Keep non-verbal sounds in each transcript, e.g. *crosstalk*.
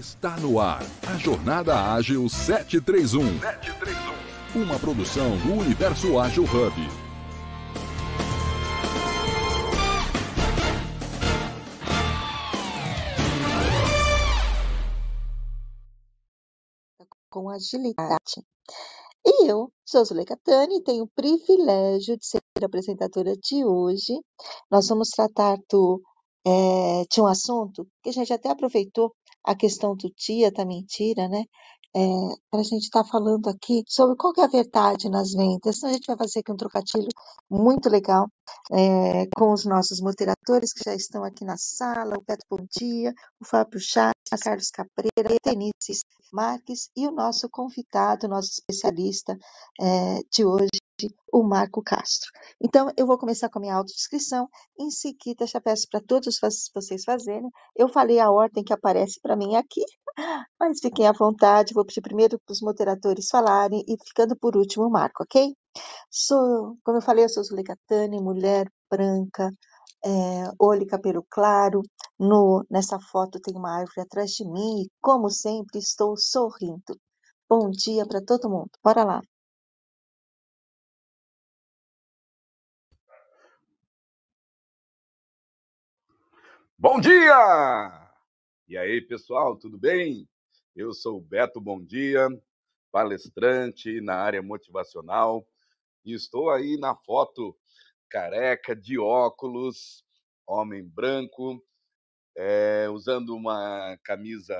Está no ar a Jornada Ágil 731. 731. Uma produção do Universo Ágil Hub. Com agilidade. E eu sou Zuleika Tani e tenho o privilégio de ser a apresentadora de hoje. Nós vamos tratar do, é, de um assunto que a gente até aproveitou a questão do dia da mentira, né? É, para a gente estar tá falando aqui sobre qual é a verdade nas vendas. Então, a gente vai fazer aqui um trocadilho muito legal é, com os nossos moderadores que já estão aqui na sala, o Beto Bom Dia, o Fábio Chá, a Carlos Capreira, a Denise Marques e o nosso convidado, nosso especialista é, de hoje, o Marco Castro. Então, eu vou começar com a minha autodescrição, em seguida já peço para todos vocês fazerem. Eu falei a ordem que aparece para mim aqui, mas fiquem à vontade, vou pedir primeiro para os moderadores falarem e ficando por último o Marco, ok? Sou, como eu falei, eu sou Zuleika Tani, mulher branca, é, olho e cabelo claro. No, nessa foto tem uma árvore atrás de mim e, como sempre, estou sorrindo. Bom dia para todo mundo. Bora lá. Bom dia! E aí, pessoal, tudo bem? Eu sou Beto Bom Dia, palestrante na área motivacional e estou aí na foto careca, de óculos, homem branco, é, usando uma camisa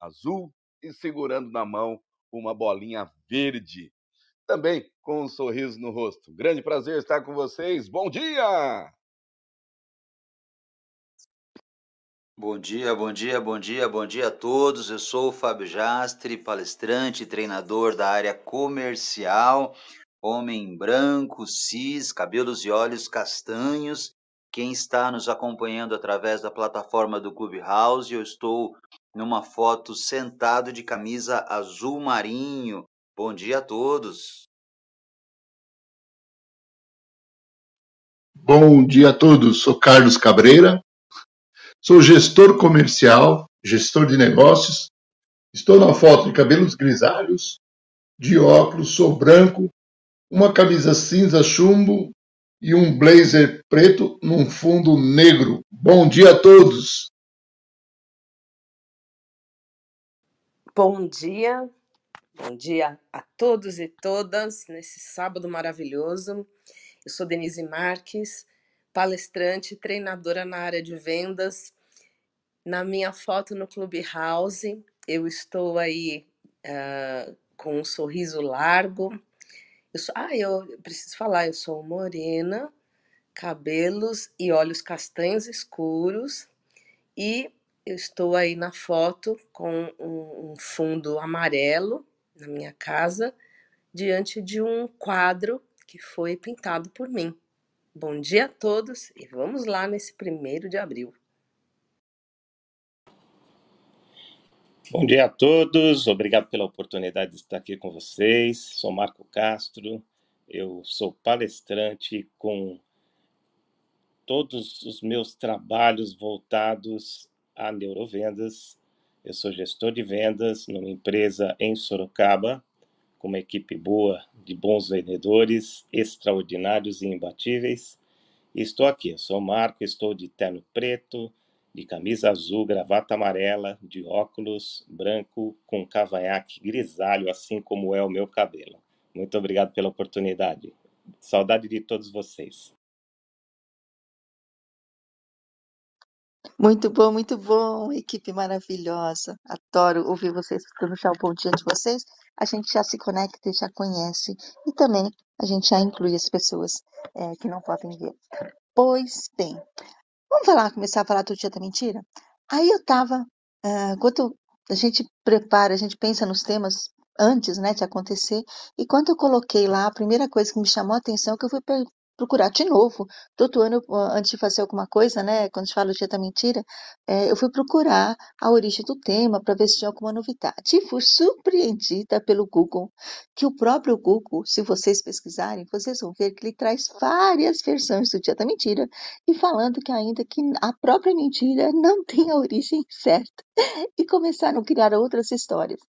azul e segurando na mão uma bolinha verde. Também com um sorriso no rosto. Grande prazer estar com vocês. Bom dia! Bom dia, bom dia, bom dia, bom dia a todos. Eu sou o Fábio Jastre, palestrante e treinador da área comercial homem branco, cis, cabelos e olhos castanhos. Quem está nos acompanhando através da plataforma do Clubhouse, eu estou numa foto sentado de camisa azul marinho. Bom dia a todos. Bom dia a todos. Sou Carlos Cabreira. Sou gestor comercial, gestor de negócios. Estou na foto de cabelos grisalhos, de óculos, sou branco, uma camisa cinza chumbo e um blazer preto num fundo negro. Bom dia a todos! Bom dia, bom dia a todos e todas nesse sábado maravilhoso. Eu sou Denise Marques, palestrante, treinadora na área de vendas. Na minha foto no Clubhouse, eu estou aí uh, com um sorriso largo, eu sou, ah, eu preciso falar, eu sou morena, cabelos e olhos castanhos escuros e eu estou aí na foto com um, um fundo amarelo na minha casa, diante de um quadro que foi pintado por mim. Bom dia a todos e vamos lá nesse primeiro de abril. Bom dia a todos, obrigado pela oportunidade de estar aqui com vocês. Sou Marco Castro, eu sou palestrante com todos os meus trabalhos voltados a neurovendas. Eu sou gestor de vendas numa empresa em Sorocaba, com uma equipe boa de bons vendedores, extraordinários e imbatíveis. E estou aqui, eu sou Marco, estou de terno preto, de camisa azul, gravata amarela, de óculos branco com cavanhaque grisalho, assim como é o meu cabelo. Muito obrigado pela oportunidade. Saudade de todos vocês. Muito bom, muito bom, equipe maravilhosa. Adoro ouvir vocês pronunciar o bom dia de vocês. A gente já se conecta e já conhece. E também a gente já inclui as pessoas é, que não podem ver. Pois bem, Vamos falar, começar a falar do dia da mentira? Aí eu tava, uh, enquanto a gente prepara, a gente pensa nos temas antes, né, de acontecer, e quando eu coloquei lá, a primeira coisa que me chamou a atenção é que eu fui procurar de novo. Todo ano, antes de fazer alguma coisa, né, quando a gente fala o dia da mentira, é, eu fui procurar a origem do tema para ver se tinha alguma novidade. E fui surpreendida pelo Google, que o próprio Google, se vocês pesquisarem, vocês vão ver que ele traz várias versões do dia da mentira e falando que ainda que a própria mentira *laughs* não tem a origem certa. E começaram a criar outras histórias.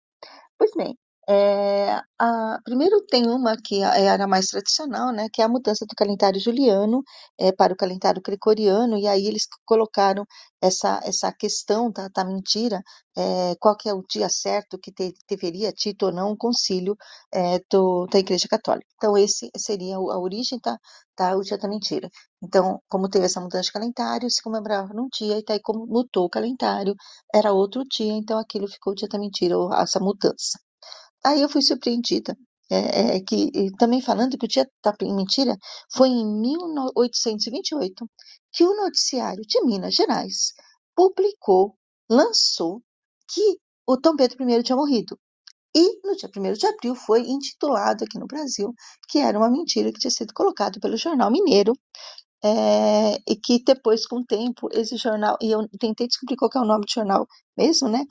Pois bem, é, a, primeiro tem uma que é, era mais tradicional, né, que é a mudança do calendário juliano é, para o calendário gregoriano, e aí eles colocaram essa, essa questão da, da mentira, é, qual que é o dia certo que te, deveria tido ou não um concílio é, do, da Igreja Católica. Então, esse seria a origem da, da o dia da mentira. Então, como teve essa mudança de calendário, se comemorava num dia, e daí como mudou o calendário, era outro dia, então aquilo ficou o dia da mentira, ou essa mudança. Aí eu fui surpreendida. É, é, que também falando que o dia da mentira foi em 1828 que o noticiário de Minas Gerais publicou, lançou que o Dom Pedro I tinha morrido. E no dia 1 de abril foi intitulado aqui no Brasil que era uma mentira que tinha sido colocado pelo jornal mineiro é, e que depois, com o tempo, esse jornal, e eu tentei descobrir qual é o nome do jornal mesmo, né?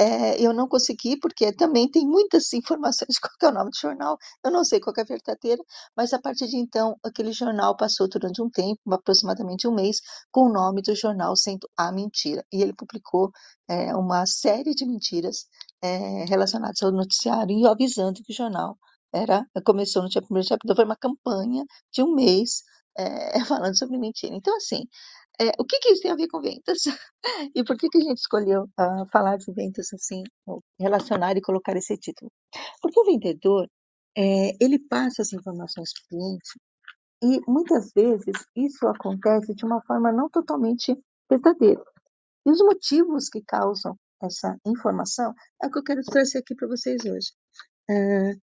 É, eu não consegui, porque também tem muitas informações de qual é o nome do jornal, eu não sei qual é a verdadeira, mas a partir de então, aquele jornal passou durante um tempo, aproximadamente um mês, com o nome do jornal sendo A Mentira. E ele publicou é, uma série de mentiras relacionadas ao noticiário e avisando que o jornal era começou no dia 1 de abril, foi uma campanha de um mês é, *laughs* falando sobre mentira. Então, assim, é, o que, que isso tem a ver com vendas? *laughs* e por que, que a gente escolheu uh, falar de vendas assim, relacionar e colocar esse título? Porque o vendedor, é, ele passa as informações para o cliente e muitas vezes isso acontece de uma forma não totalmente verdadeira. E os motivos que causam essa informação é o que eu quero trazer aqui para vocês hoje. Uh,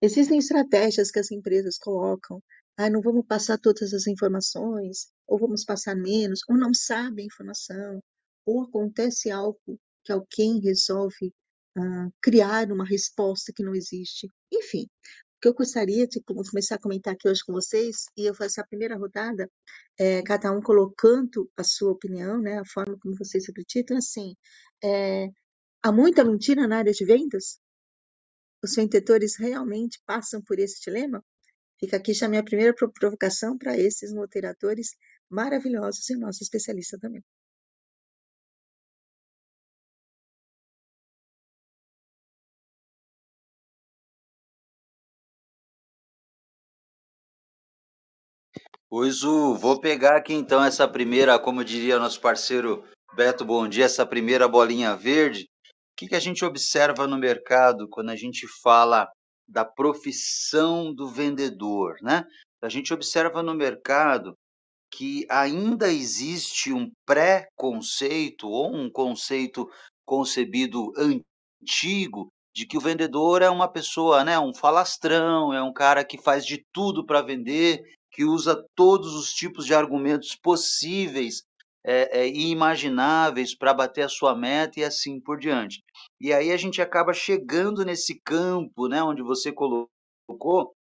existem estratégias que as empresas colocam ah, não vamos passar todas as informações, ou vamos passar menos, ou não sabe a informação, ou acontece algo que alguém resolve uh, criar uma resposta que não existe. Enfim, o que eu gostaria de começar a comentar aqui hoje com vocês, e eu faço a primeira rodada, é, cada um colocando a sua opinião, né, a forma como vocês acreditam, assim, é, há muita mentira na área de vendas? Os vendedores realmente passam por esse dilema? Fica aqui já minha primeira provocação para esses moderadores maravilhosos e nosso especialista também. Pois o, vou pegar aqui então essa primeira, como diria nosso parceiro Beto Bom Dia, essa primeira bolinha verde. O que, que a gente observa no mercado quando a gente fala da profissão do vendedor, né? A gente observa no mercado que ainda existe um pré-conceito ou um conceito concebido antigo de que o vendedor é uma pessoa, né, um falastrão, é um cara que faz de tudo para vender, que usa todos os tipos de argumentos possíveis é, é, e imagináveis para bater a sua meta e assim por diante. E aí a gente acaba chegando nesse campo, né, onde você colocou,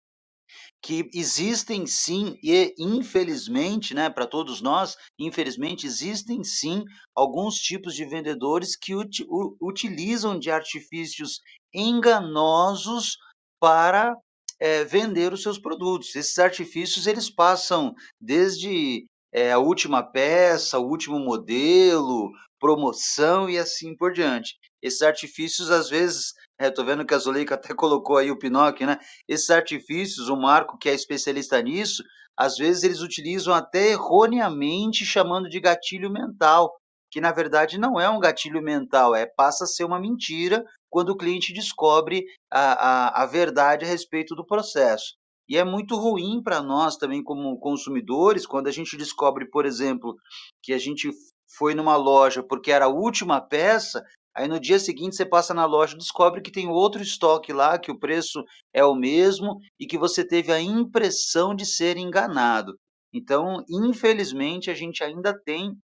que existem sim, e infelizmente, né, para todos nós, infelizmente, existem sim alguns tipos de vendedores que ut utilizam de artifícios enganosos para é, vender os seus produtos. Esses artifícios eles passam desde é, a última peça, o último modelo, promoção e assim por diante. Esses artifícios, às vezes, estou é, vendo que a Zuleika até *laughs* colocou aí o Pinóquio, né? Esses artifícios, o Marco, que é especialista nisso, às vezes eles utilizam até erroneamente chamando de gatilho mental, que na verdade não é um gatilho mental, é passa a ser uma mentira quando o cliente descobre a, a, a verdade a respeito do processo. E é muito ruim para nós também, como consumidores, quando a gente descobre, por exemplo, que a gente foi numa loja porque era a última peça, aí no dia seguinte você passa na loja e descobre que tem outro estoque lá, que o preço é o mesmo e que você teve a impressão de ser enganado. Então, infelizmente, a gente ainda tem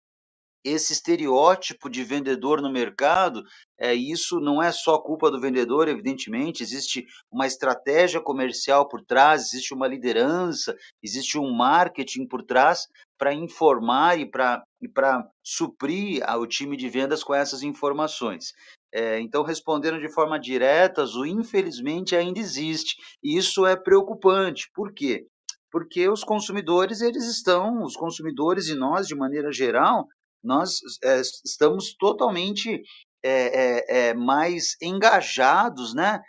esse estereótipo de vendedor no mercado, é, isso não é só culpa do vendedor, evidentemente, existe uma estratégia comercial por trás, existe uma liderança, existe um marketing por trás para informar e para suprir o time de vendas com essas informações. É, então, respondendo de forma direta, o infelizmente ainda existe. E isso é preocupante. Por quê? Porque os consumidores, eles estão, os consumidores e nós, de maneira geral, nós é, estamos totalmente é, é, mais engajados, né?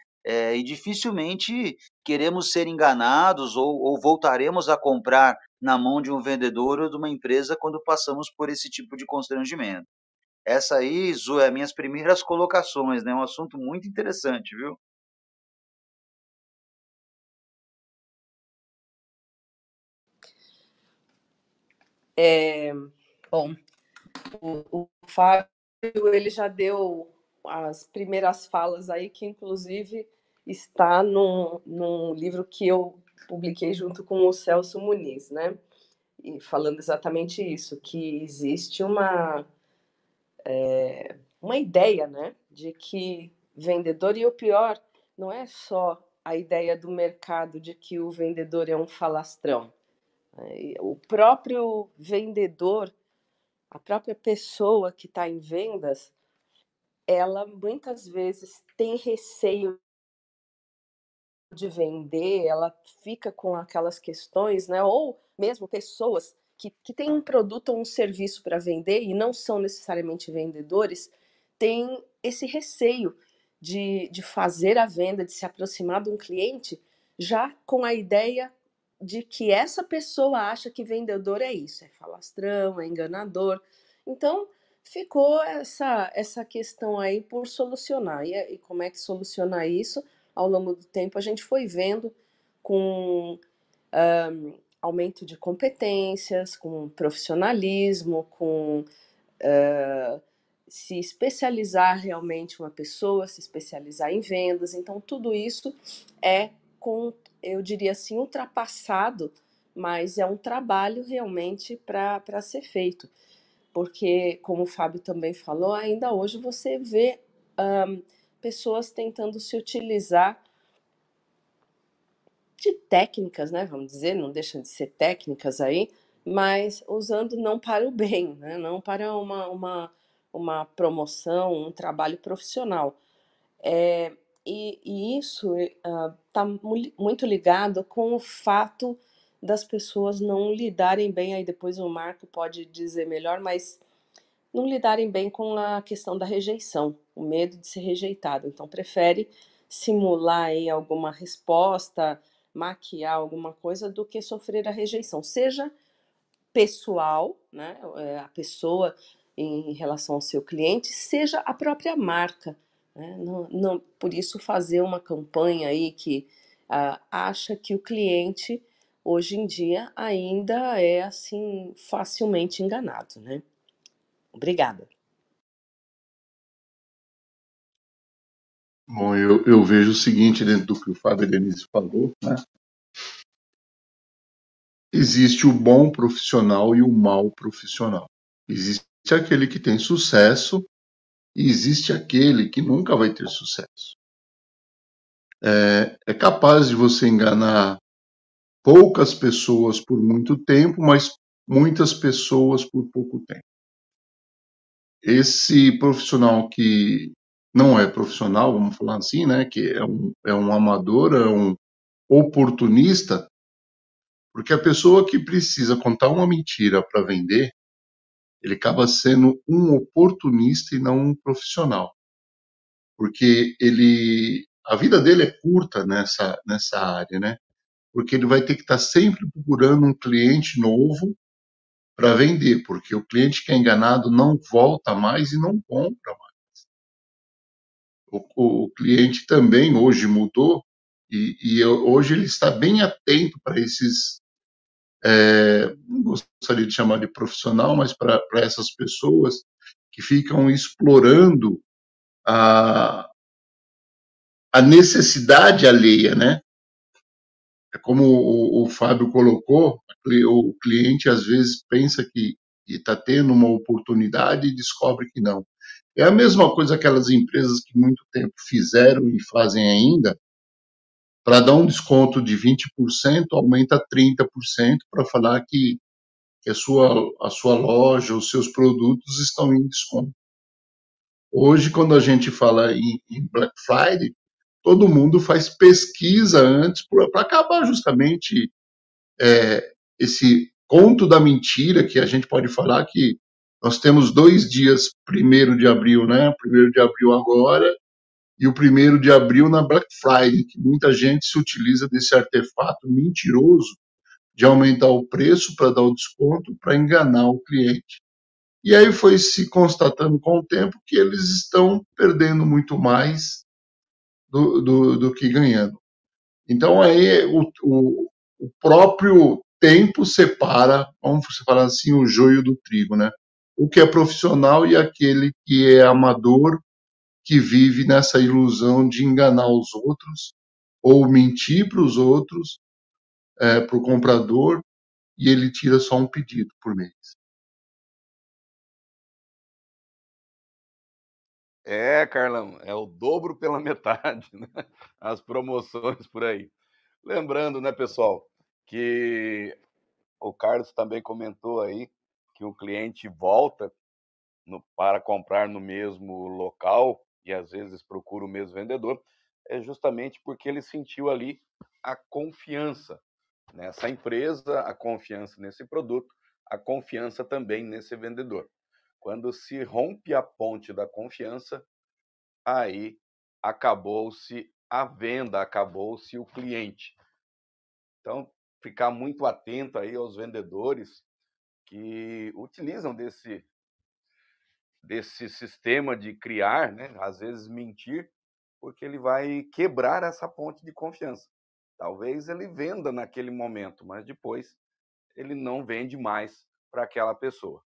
e dificilmente queremos ser enganados ou, ou voltaremos a comprar na mão de um vendedor ou de uma empresa quando passamos por esse tipo de constrangimento. Essa aí, Zu, é minhas primeiras colocações, né? Um assunto muito interessante, viu? É, bom, o, Fábio ele já deu as primeiras falas aí, que inclusive está num, num livro que eu publiquei junto com o Celso Muniz, né? E falando exatamente isso, que existe uma é, uma ideia, né, de que vendedor e o pior não é só a ideia do mercado de que o vendedor é um falastrão. Né, o próprio vendedor, a própria pessoa que está em vendas, ela muitas vezes tem receio de vender, ela fica com aquelas questões, né? Ou mesmo pessoas que, que têm um produto ou um serviço para vender e não são necessariamente vendedores, têm esse receio de, de fazer a venda, de se aproximar de um cliente, já com a ideia de que essa pessoa acha que vendedor é isso, é falastrão, é enganador. Então, ficou essa, essa questão aí por solucionar. E, e como é que solucionar isso? Ao longo do tempo, a gente foi vendo com um, aumento de competências, com profissionalismo, com uh, se especializar realmente uma pessoa, se especializar em vendas. Então, tudo isso é com, eu diria assim, ultrapassado, mas é um trabalho realmente para ser feito. Porque, como o Fábio também falou, ainda hoje você vê um, pessoas tentando se utilizar de técnicas, né? Vamos dizer, não deixam de ser técnicas aí, mas usando não para o bem, né? Não para uma, uma, uma promoção, um trabalho profissional. É, e, e, isso está uh, muito ligado com o fato das pessoas não lidarem bem, aí depois o Marco pode dizer melhor, mas não lidarem bem com a questão da rejeição, o medo de ser rejeitado. Então, prefere simular aí alguma resposta, maquiar alguma coisa do que sofrer a rejeição, seja pessoal, né, é, a pessoa em relação ao seu cliente, seja a própria marca. Né? Não, não, por isso, fazer uma campanha aí que uh, acha que o cliente hoje em dia ainda é assim facilmente enganado, né? Obrigada. Bom, eu, eu vejo o seguinte dentro do que o Fábio Denise falou, né? Existe o bom profissional e o mau profissional. Existe aquele que tem sucesso e existe aquele que nunca vai ter sucesso. É, é capaz de você enganar poucas pessoas por muito tempo, mas muitas pessoas por pouco tempo. Esse profissional que não é profissional, vamos falar assim, né, que é um, é um amador, é um oportunista, porque a pessoa que precisa contar uma mentira para vender, ele acaba sendo um oportunista e não um profissional. Porque ele a vida dele é curta nessa nessa área, né? Porque ele vai ter que estar tá sempre procurando um cliente novo para vender, porque o cliente que é enganado não volta mais e não compra mais. O, o cliente também hoje mudou e, e, hoje ele está bem atento para esses, é, não gostaria de chamar de profissional, mas para essas pessoas que ficam explorando a, a necessidade alheia, né? É como o, o Fábio colocou, o cliente às vezes pensa que está tendo uma oportunidade e descobre que não. É a mesma coisa aquelas empresas que muito tempo fizeram e fazem ainda, para dar um desconto de 20%, aumenta 30% para falar que, que a, sua, a sua loja, os seus produtos estão em desconto. Hoje, quando a gente fala em, em Black Friday, todo mundo faz pesquisa antes para acabar justamente é, esse conto da mentira que a gente pode falar que nós temos dois dias, primeiro de abril, né? Primeiro de abril agora e o primeiro de abril na Black Friday, que muita gente se utiliza desse artefato mentiroso de aumentar o preço para dar o desconto para enganar o cliente. E aí foi se constatando com o tempo que eles estão perdendo muito mais do, do, do que ganhando. Então aí o, o, o próprio tempo separa, vamos falar assim, o joio do trigo, né? O que é profissional e aquele que é amador que vive nessa ilusão de enganar os outros ou mentir para os outros, é, para o comprador, e ele tira só um pedido por mês. É, Carlão, é o dobro pela *laughs* metade, né? As promoções por aí. Lembrando, né, pessoal, que o Carlos também comentou aí que o cliente volta no, para comprar no mesmo local e às vezes procura o mesmo vendedor, é justamente porque ele sentiu ali a confiança nessa empresa, a confiança nesse produto, a confiança também nesse vendedor. Quando se rompe a ponte da confiança, aí acabou-se a venda, acabou-se o cliente. Então, ficar muito atento aí aos vendedores que utilizam desse desse sistema de criar, né, às vezes mentir, porque ele vai quebrar essa ponte de confiança. Talvez ele venda naquele momento, mas depois ele não vende mais para aquela pessoa.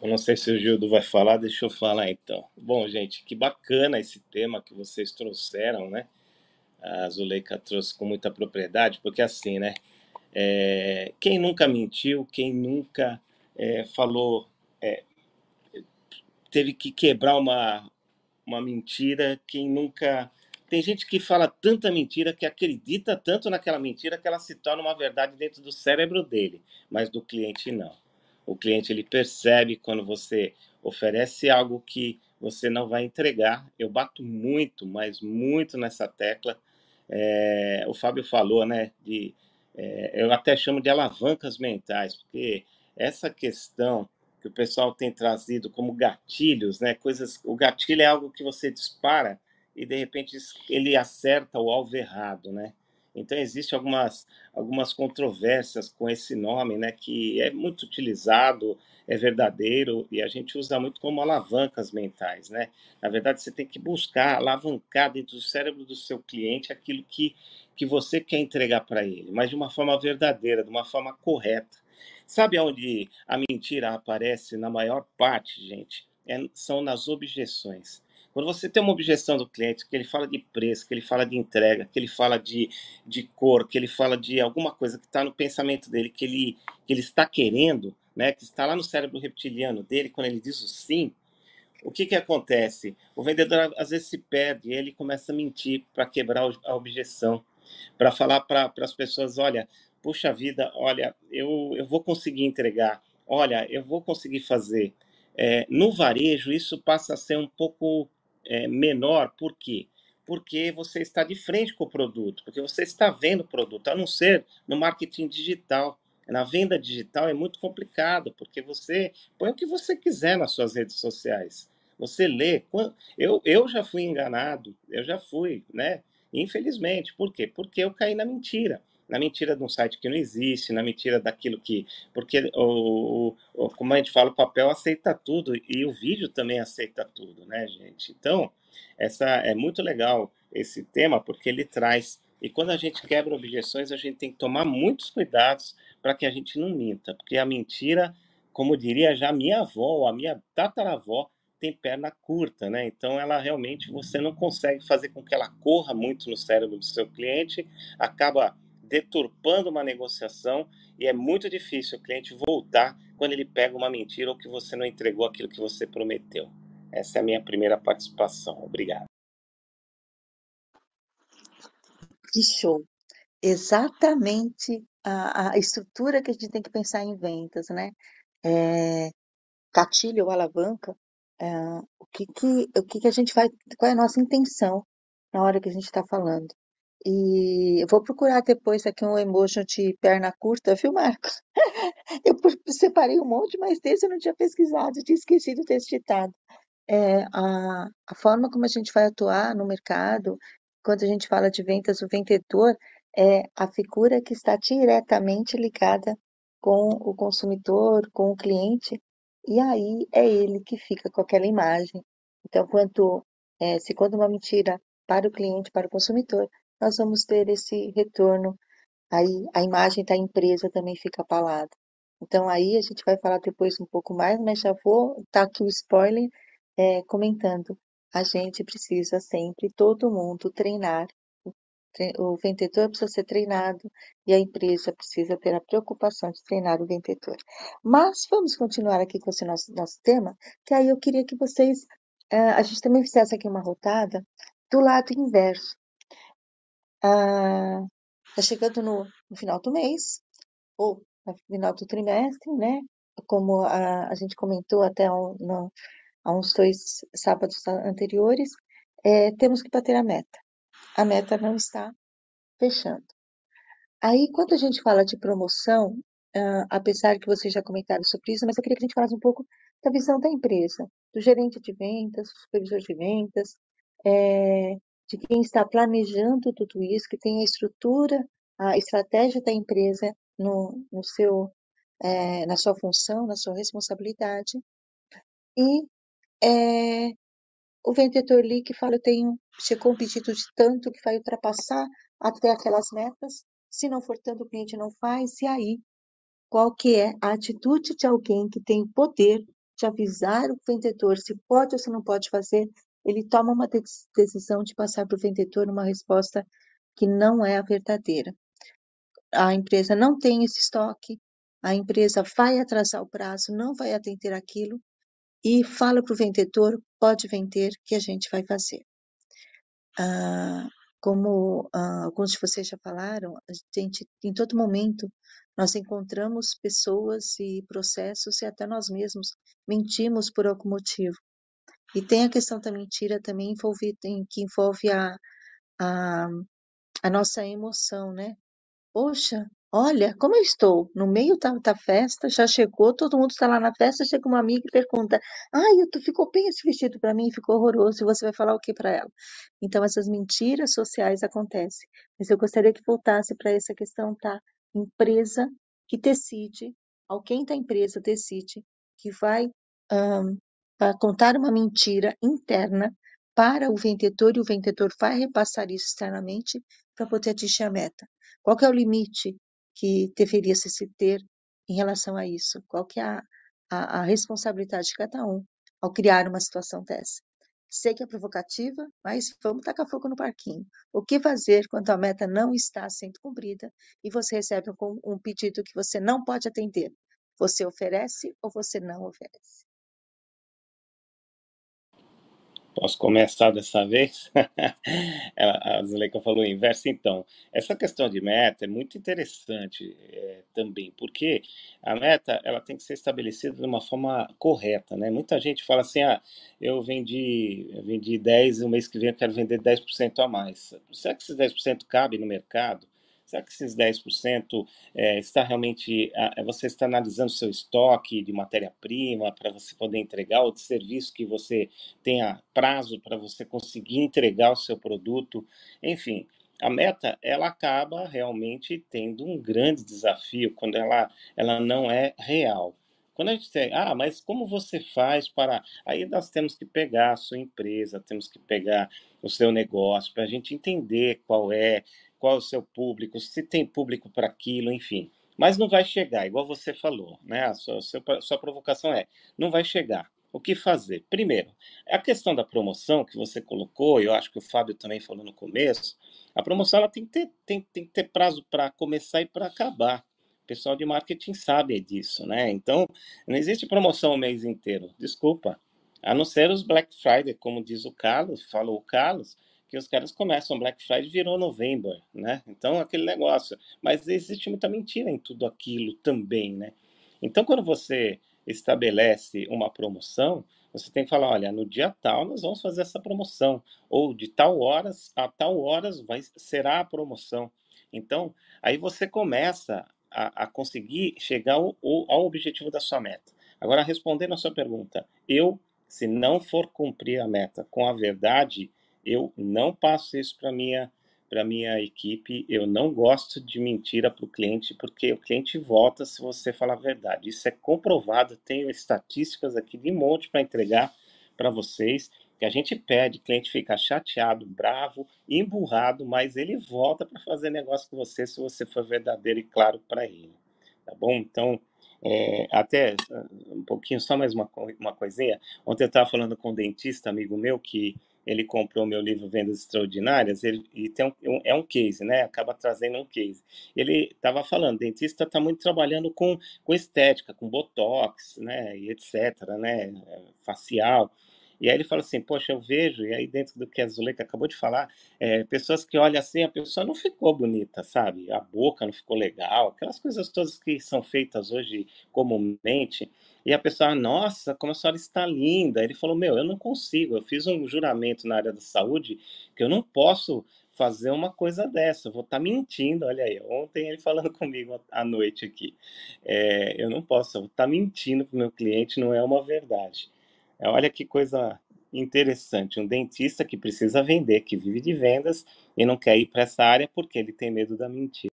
Eu não sei se o Gildo vai falar, deixa eu falar então. Bom, gente, que bacana esse tema que vocês trouxeram, né? A Zuleika trouxe com muita propriedade, porque assim, né? É, quem nunca mentiu, quem nunca é, falou, é, teve que quebrar uma, uma mentira, quem nunca. Tem gente que fala tanta mentira que acredita tanto naquela mentira que ela se torna uma verdade dentro do cérebro dele, mas do cliente não. O cliente ele percebe quando você oferece algo que você não vai entregar. Eu bato muito, mas muito nessa tecla é, o Fábio falou, né, de, é, eu até chamo de alavancas mentais, porque essa questão que o pessoal tem trazido como gatilhos, né, coisas, o gatilho é algo que você dispara e de repente ele acerta o alvo errado, né? Então existe algumas algumas controvérsias com esse nome, né, que é muito utilizado, é verdadeiro e a gente usa muito como alavancas mentais, né? Na verdade, você tem que buscar alavancar dentro do cérebro do seu cliente aquilo que que você quer entregar para ele, mas de uma forma verdadeira, de uma forma correta. Sabe onde a mentira aparece na maior parte, gente? É, são nas objeções. Quando você tem uma objeção do cliente, que ele fala de preço, que ele fala de entrega, que ele fala de, de cor, que ele fala de alguma coisa que está no pensamento dele, que ele, que ele está querendo, né, que está lá no cérebro reptiliano dele, quando ele diz o sim, o que, que acontece? O vendedor às vezes se perde, ele começa a mentir para quebrar a objeção, para falar para as pessoas: olha, puxa vida, olha, eu, eu vou conseguir entregar, olha, eu vou conseguir fazer. É, no varejo, isso passa a ser um pouco é, menor, por quê? Porque você está de frente com o produto, porque você está vendo o produto, a não ser no marketing digital. Na venda digital é muito complicado, porque você põe o que você quiser nas suas redes sociais. Você lê. Eu, eu já fui enganado, eu já fui, né? Infelizmente. Por quê? Porque eu caí na mentira na mentira de um site que não existe, na mentira daquilo que. Porque, o, o, como a gente fala, o papel aceita tudo e o vídeo também aceita tudo, né, gente? Então, essa é muito legal esse tema porque ele traz. E quando a gente quebra objeções, a gente tem que tomar muitos cuidados para que a gente não minta, porque a mentira, como diria já minha avó, a minha tataravó, tem perna curta, né? Então ela realmente você não consegue fazer com que ela corra muito no cérebro do seu cliente, acaba deturpando uma negociação e é muito difícil o cliente voltar quando ele pega uma mentira ou que você não entregou aquilo que você prometeu. Essa é a minha primeira participação. Obrigado. Que show! Exatamente a, a estrutura que a gente tem que pensar em vendas, né? É, gatilho ou alavanca, é, o, que, que, o que, que a gente vai, qual é a nossa intenção na hora que a gente está falando. E eu vou procurar depois aqui um emoji de perna curta, viu, Marcos? *laughs* Eu separei um monte, mas desse eu não tinha pesquisado, tinha esquecido ter citado. É, a, a forma como a gente vai atuar no mercado, quando a gente fala de vendas, o vendedor é a figura que está diretamente ligada com o consumidor, com o cliente, e aí é ele que fica com aquela imagem. Então, quanto, é, se conta uma mentira para o cliente, para o consumidor, nós vamos ter esse retorno. Aí a imagem da empresa também fica abalada. Então aí a gente vai falar depois um pouco mais, mas já vou dar aqui o spoiler é, comentando. A gente precisa sempre, todo mundo, treinar. O vendedor precisa ser treinado e a empresa precisa ter a preocupação de treinar o vendedor. Mas vamos continuar aqui com esse nosso, nosso tema, que aí eu queria que vocês, uh, a gente também fizesse aqui uma rotada do lado inverso. Ah, chegando no, no, final do mês, ou no final do trimestre, né? Como a, a gente comentou até um, no, há uns dois sábados anteriores, é, temos que bater a meta. A meta não está fechando. Aí, quando a gente fala de promoção, uh, apesar que vocês já comentaram sobre isso, mas eu queria que a gente falasse um pouco da visão da empresa, do gerente de vendas, do supervisor de vendas, é, de quem está planejando tudo isso, que tem a estrutura, a estratégia da empresa no, no seu, é, na sua função, na sua responsabilidade. E é, o vendedor ali que fala, eu tenho, chegou um pedido de tanto que vai ultrapassar até aquelas metas, se não for tanto, o cliente não faz, e aí, qual que é a atitude de alguém que tem poder de avisar o vendedor se pode ou se não pode fazer, ele toma uma decisão de passar para o vendedor uma resposta que não é a verdadeira. A empresa não tem esse estoque, a empresa vai atrasar o prazo, não vai atender aquilo e fala para o vendedor: pode vender que a gente vai fazer. Ah, como ah, alguns de vocês já falaram, a gente, em todo momento, nós encontramos pessoas e processos e até nós mesmos mentimos por algum motivo. E tem a questão da mentira também envolve, que envolve a, a, a nossa emoção, né? Poxa, olha como eu estou, no meio da, da festa, já chegou, todo mundo está lá na festa, chega uma amiga e pergunta, ai, tu ficou bem esse vestido para mim, ficou horroroso, e você vai falar o que para ela? Então, essas mentiras sociais acontecem. Mas eu gostaria que voltasse para essa questão da empresa que decide, alguém da empresa decide que vai um, contar uma mentira interna para o vendedor e o vendedor vai repassar isso externamente para poder atingir a meta. Qual é o limite que deveria se ter em relação a isso? Qual que é a, a, a responsabilidade de cada um ao criar uma situação dessa? Sei que é provocativa, mas vamos tacar fogo no parquinho. O que fazer quando a meta não está sendo cumprida e você recebe um, um pedido que você não pode atender? Você oferece ou você não oferece? Posso começar dessa vez? *laughs* a Zuleika falou o inverso. Então, essa questão de meta é muito interessante é, também, porque a meta ela tem que ser estabelecida de uma forma correta. Né? Muita gente fala assim, ah, eu vendi, eu vendi 10, o mês que vem eu quero vender 10% a mais. Será que esses 10% cabe no mercado? Será que esses 10% é, está realmente. É, você está analisando seu estoque de matéria-prima para você poder entregar, ou de serviço que você tenha prazo para você conseguir entregar o seu produto? Enfim, a meta ela acaba realmente tendo um grande desafio quando ela, ela não é real. Quando a gente tem, ah, mas como você faz para. Aí nós temos que pegar a sua empresa, temos que pegar o seu negócio, para a gente entender qual é qual é o seu público, se tem público para aquilo, enfim. Mas não vai chegar, igual você falou, né? A sua, sua, provocação é, não vai chegar. O que fazer? Primeiro, a questão da promoção que você colocou, eu acho que o Fábio também falou no começo, a promoção ela tem que ter, tem, tem que ter prazo para começar e para acabar. O pessoal de marketing sabe disso, né? Então, não existe promoção o mês inteiro. Desculpa. A não ser os Black Friday, como diz o Carlos, falou o Carlos, que os caras começam Black Friday virou novembro, né? Então, aquele negócio. Mas existe muita mentira em tudo aquilo também, né? Então, quando você estabelece uma promoção, você tem que falar, olha, no dia tal nós vamos fazer essa promoção, ou de tal horas a tal horas vai, será a promoção. Então, aí você começa a, a conseguir chegar ao, ao objetivo da sua meta. Agora, respondendo a sua pergunta, eu, se não for cumprir a meta com a verdade, eu não passo isso para minha para minha equipe, eu não gosto de mentira para o cliente, porque o cliente volta se você falar a verdade. Isso é comprovado, tenho estatísticas aqui de monte para entregar para vocês, que a gente pede, o cliente fica chateado, bravo, emburrado, mas ele volta para fazer negócio com você se você for verdadeiro e claro para ele. Tá bom? Então, é, até um pouquinho, só mais uma, uma coisinha. Ontem eu estava falando com um dentista, amigo meu, que ele comprou meu livro Vendas Extraordinárias, ele, e tem um, é um case, né? Acaba trazendo um case. Ele estava falando, dentista está muito trabalhando com, com estética, com botox, né? E etc, né? Facial. E aí ele fala assim, poxa, eu vejo, e aí dentro do que a Zuleika acabou de falar, é, pessoas que olham assim, a pessoa não ficou bonita, sabe? A boca não ficou legal, aquelas coisas todas que são feitas hoje comumente. E a pessoa, nossa, como a senhora está linda. Ele falou, meu, eu não consigo, eu fiz um juramento na área da saúde que eu não posso fazer uma coisa dessa, eu vou estar tá mentindo, olha aí, ontem ele falando *laughs* comigo à noite aqui, é, eu não posso, eu vou estar tá mentindo para o meu cliente, não é uma verdade. Olha que coisa interessante. Um dentista que precisa vender, que vive de vendas e não quer ir para essa área porque ele tem medo da mentira.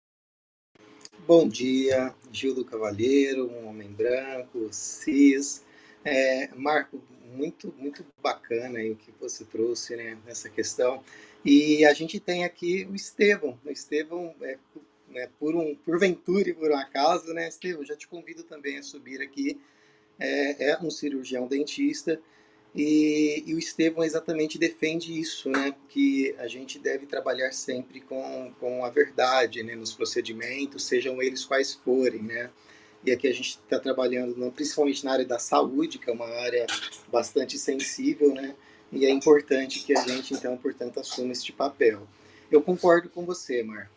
Bom dia, Gildo Cavalheiro, um homem branco, cis. É, Marco, muito, muito bacana aí o que você trouxe né, nessa questão. E a gente tem aqui o Estevão. O Estevão, é, né, por, um, por ventura e por um acaso, né, Estevão, já te convido também a subir aqui é, é um cirurgião dentista e, e, o Estevão exatamente defende isso, né? Que a gente deve trabalhar sempre com, com a verdade, né? Nos procedimentos, sejam eles quais forem, né? E aqui a gente está trabalhando principalmente na área da saúde, que é uma área bastante sensível, né? E é importante que a gente, então, portanto, assuma este papel. Eu concordo com você, Mar.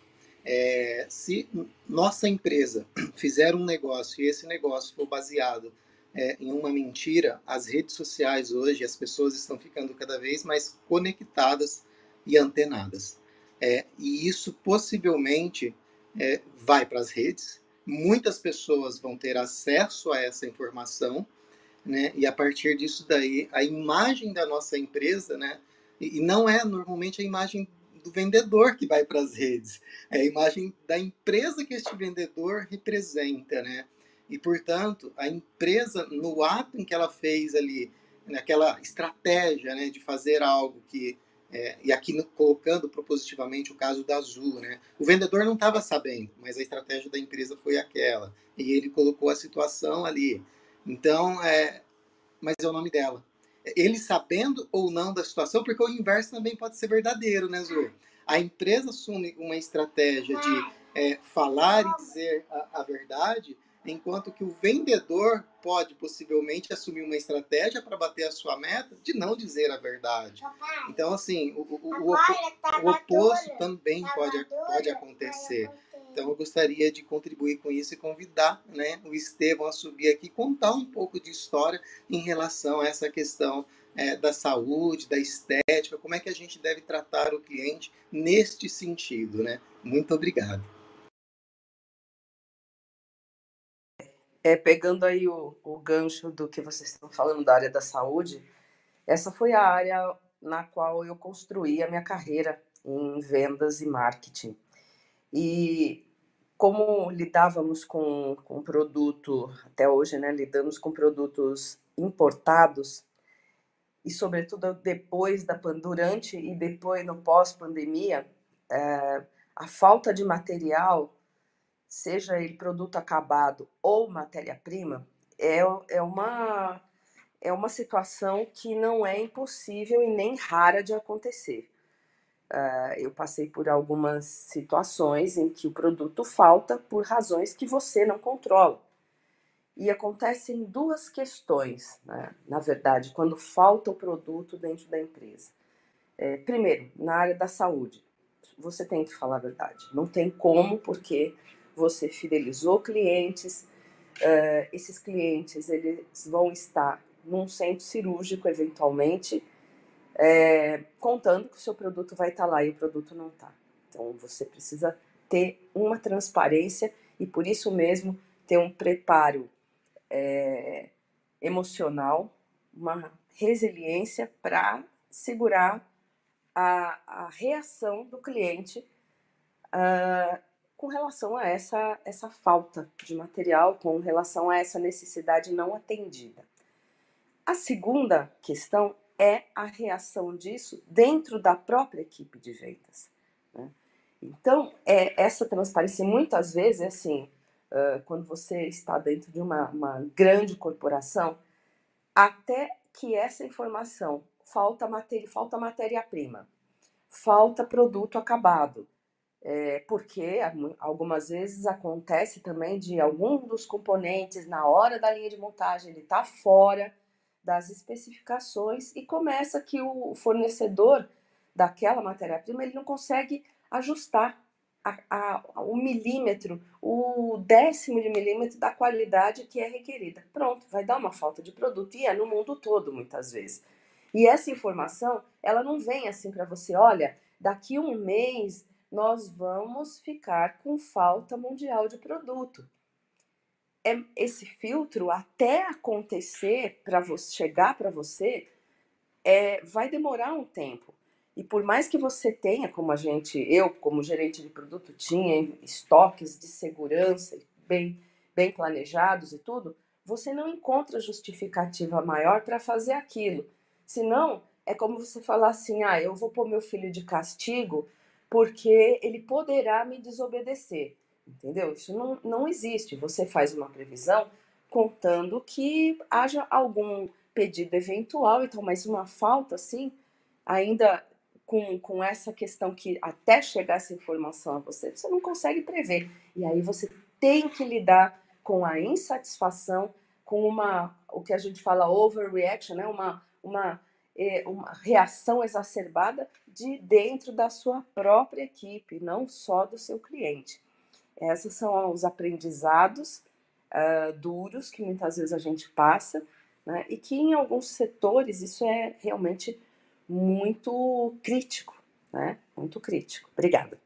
É, se nossa empresa *clears throat* fizer um negócio e esse negócio for baseado é, em uma mentira, as redes sociais hoje, as pessoas estão ficando cada vez mais conectadas e antenadas. É, e isso possivelmente é, vai para as redes, muitas pessoas vão ter acesso a essa informação, né, e a partir disso daí, a imagem da nossa empresa, né, e, e não é normalmente a imagem do vendedor que vai para as redes, é a imagem da empresa que este vendedor representa, né? E, portanto, a empresa, no ato em que ela fez ali, naquela estratégia né, de fazer algo que. É, e aqui no, colocando propositivamente o caso da Azul, né? O vendedor não estava sabendo, mas a estratégia da empresa foi aquela. E ele colocou a situação ali. Então, é, mas é o nome dela. Ele sabendo ou não da situação, porque o inverso também pode ser verdadeiro, né, Zu? A empresa assume uma estratégia de é, falar e dizer a, a verdade, enquanto que o vendedor pode possivelmente assumir uma estratégia para bater a sua meta de não dizer a verdade. Então, assim, o, o, o, o oposto também pode, pode acontecer. Então, eu gostaria de contribuir com isso e convidar né, o Estevão a subir aqui e contar um pouco de história em relação a essa questão é, da saúde, da estética, como é que a gente deve tratar o cliente neste sentido. Né? Muito obrigado. É, pegando aí o, o gancho do que vocês estão falando da área da saúde, essa foi a área na qual eu construí a minha carreira em vendas e marketing. E como lidávamos com, com produto, até hoje, né, lidamos com produtos importados, e sobretudo depois da durante e depois no pós-pandemia, é, a falta de material seja ele produto acabado ou matéria-prima, é, é uma é uma situação que não é impossível e nem rara de acontecer. Uh, eu passei por algumas situações em que o produto falta por razões que você não controla. E acontecem duas questões, né? na verdade, quando falta o produto dentro da empresa. É, primeiro, na área da saúde, você tem que falar a verdade. Não tem como, porque você fidelizou clientes, uh, esses clientes eles vão estar num centro cirúrgico, eventualmente, é, contando que o seu produto vai estar lá e o produto não está. Então, você precisa ter uma transparência e, por isso mesmo, ter um preparo é, emocional, uma resiliência para segurar a, a, reação do cliente uh, com relação a essa, essa falta de material, com relação a essa necessidade não atendida. A segunda questão é a reação disso dentro da própria equipe de vendas. Né? Então, é, essa transparência, muitas vezes, é assim, uh, quando você está dentro de uma, uma grande corporação, até que essa informação falta matéria, falta matéria-prima, falta produto acabado, é, porque algumas vezes acontece também de algum dos componentes na hora da linha de montagem ele está fora das especificações e começa que o fornecedor daquela matéria-prima ele não consegue ajustar a, a, o milímetro, o décimo de milímetro da qualidade que é requerida. Pronto, vai dar uma falta de produto e é no mundo todo muitas vezes. E essa informação, ela não vem assim para você, olha, daqui um mês nós vamos ficar com falta mundial de produto é, esse filtro, até acontecer para chegar para você, é, vai demorar um tempo. E por mais que você tenha, como a gente, eu como gerente de produto tinha estoques de segurança bem, bem planejados e tudo, você não encontra justificativa maior para fazer aquilo. Senão, é como você falar assim: ah, eu vou pôr meu filho de castigo porque ele poderá me desobedecer. Entendeu? Isso não, não existe. Você faz uma previsão contando que haja algum pedido eventual, então, mas uma falta, assim, ainda com, com essa questão que até chegar essa informação a você, você não consegue prever. E aí você tem que lidar com a insatisfação, com uma, o que a gente fala overreaction, né? uma, uma, é, uma reação exacerbada de dentro da sua própria equipe, não só do seu cliente. Esses são os aprendizados uh, duros que muitas vezes a gente passa, né? e que em alguns setores isso é realmente muito crítico, né? Muito crítico. Obrigada.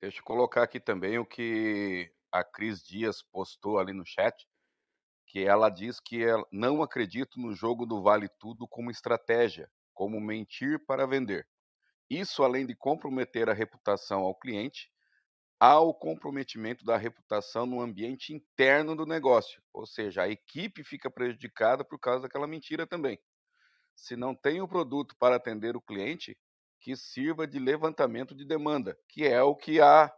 Deixa eu colocar aqui também o que a Cris Dias postou ali no chat, que ela diz que ela não acredito no jogo do vale tudo como estratégia, como mentir para vender. Isso, além de comprometer a reputação ao cliente, há o comprometimento da reputação no ambiente interno do negócio, ou seja, a equipe fica prejudicada por causa daquela mentira também. Se não tem o produto para atender o cliente, que sirva de levantamento de demanda, que é o que a,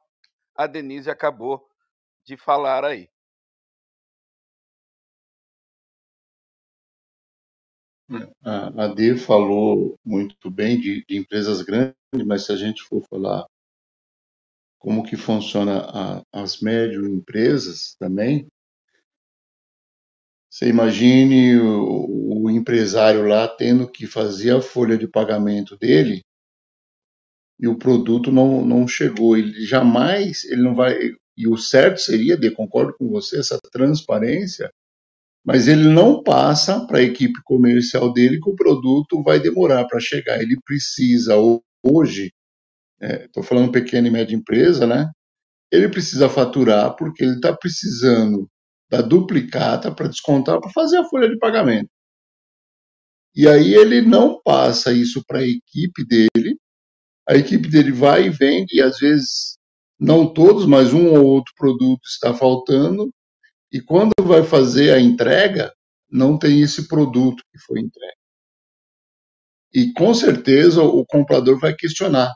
a Denise acabou de falar aí. A, a D falou muito bem de, de, empresas grandes, mas se a gente for falar como que funciona a, as médio empresas também, você imagine o, o, empresário lá tendo que fazer a folha de pagamento dele e o produto não, não chegou. Ele jamais, ele não vai. E o certo seria, de concordo com você, essa transparência mas ele não passa para a equipe comercial dele que o produto vai demorar para chegar. Ele precisa hoje, estou é, falando pequena e média empresa, né? Ele precisa faturar porque ele está precisando da duplicata para descontar para fazer a folha de pagamento. E aí ele não passa isso para a equipe dele. A equipe dele vai e vende e às vezes não todos, mas um ou outro produto está faltando e quando vai fazer a entrega, não tem esse produto que foi entregue. E com certeza o comprador vai questionar.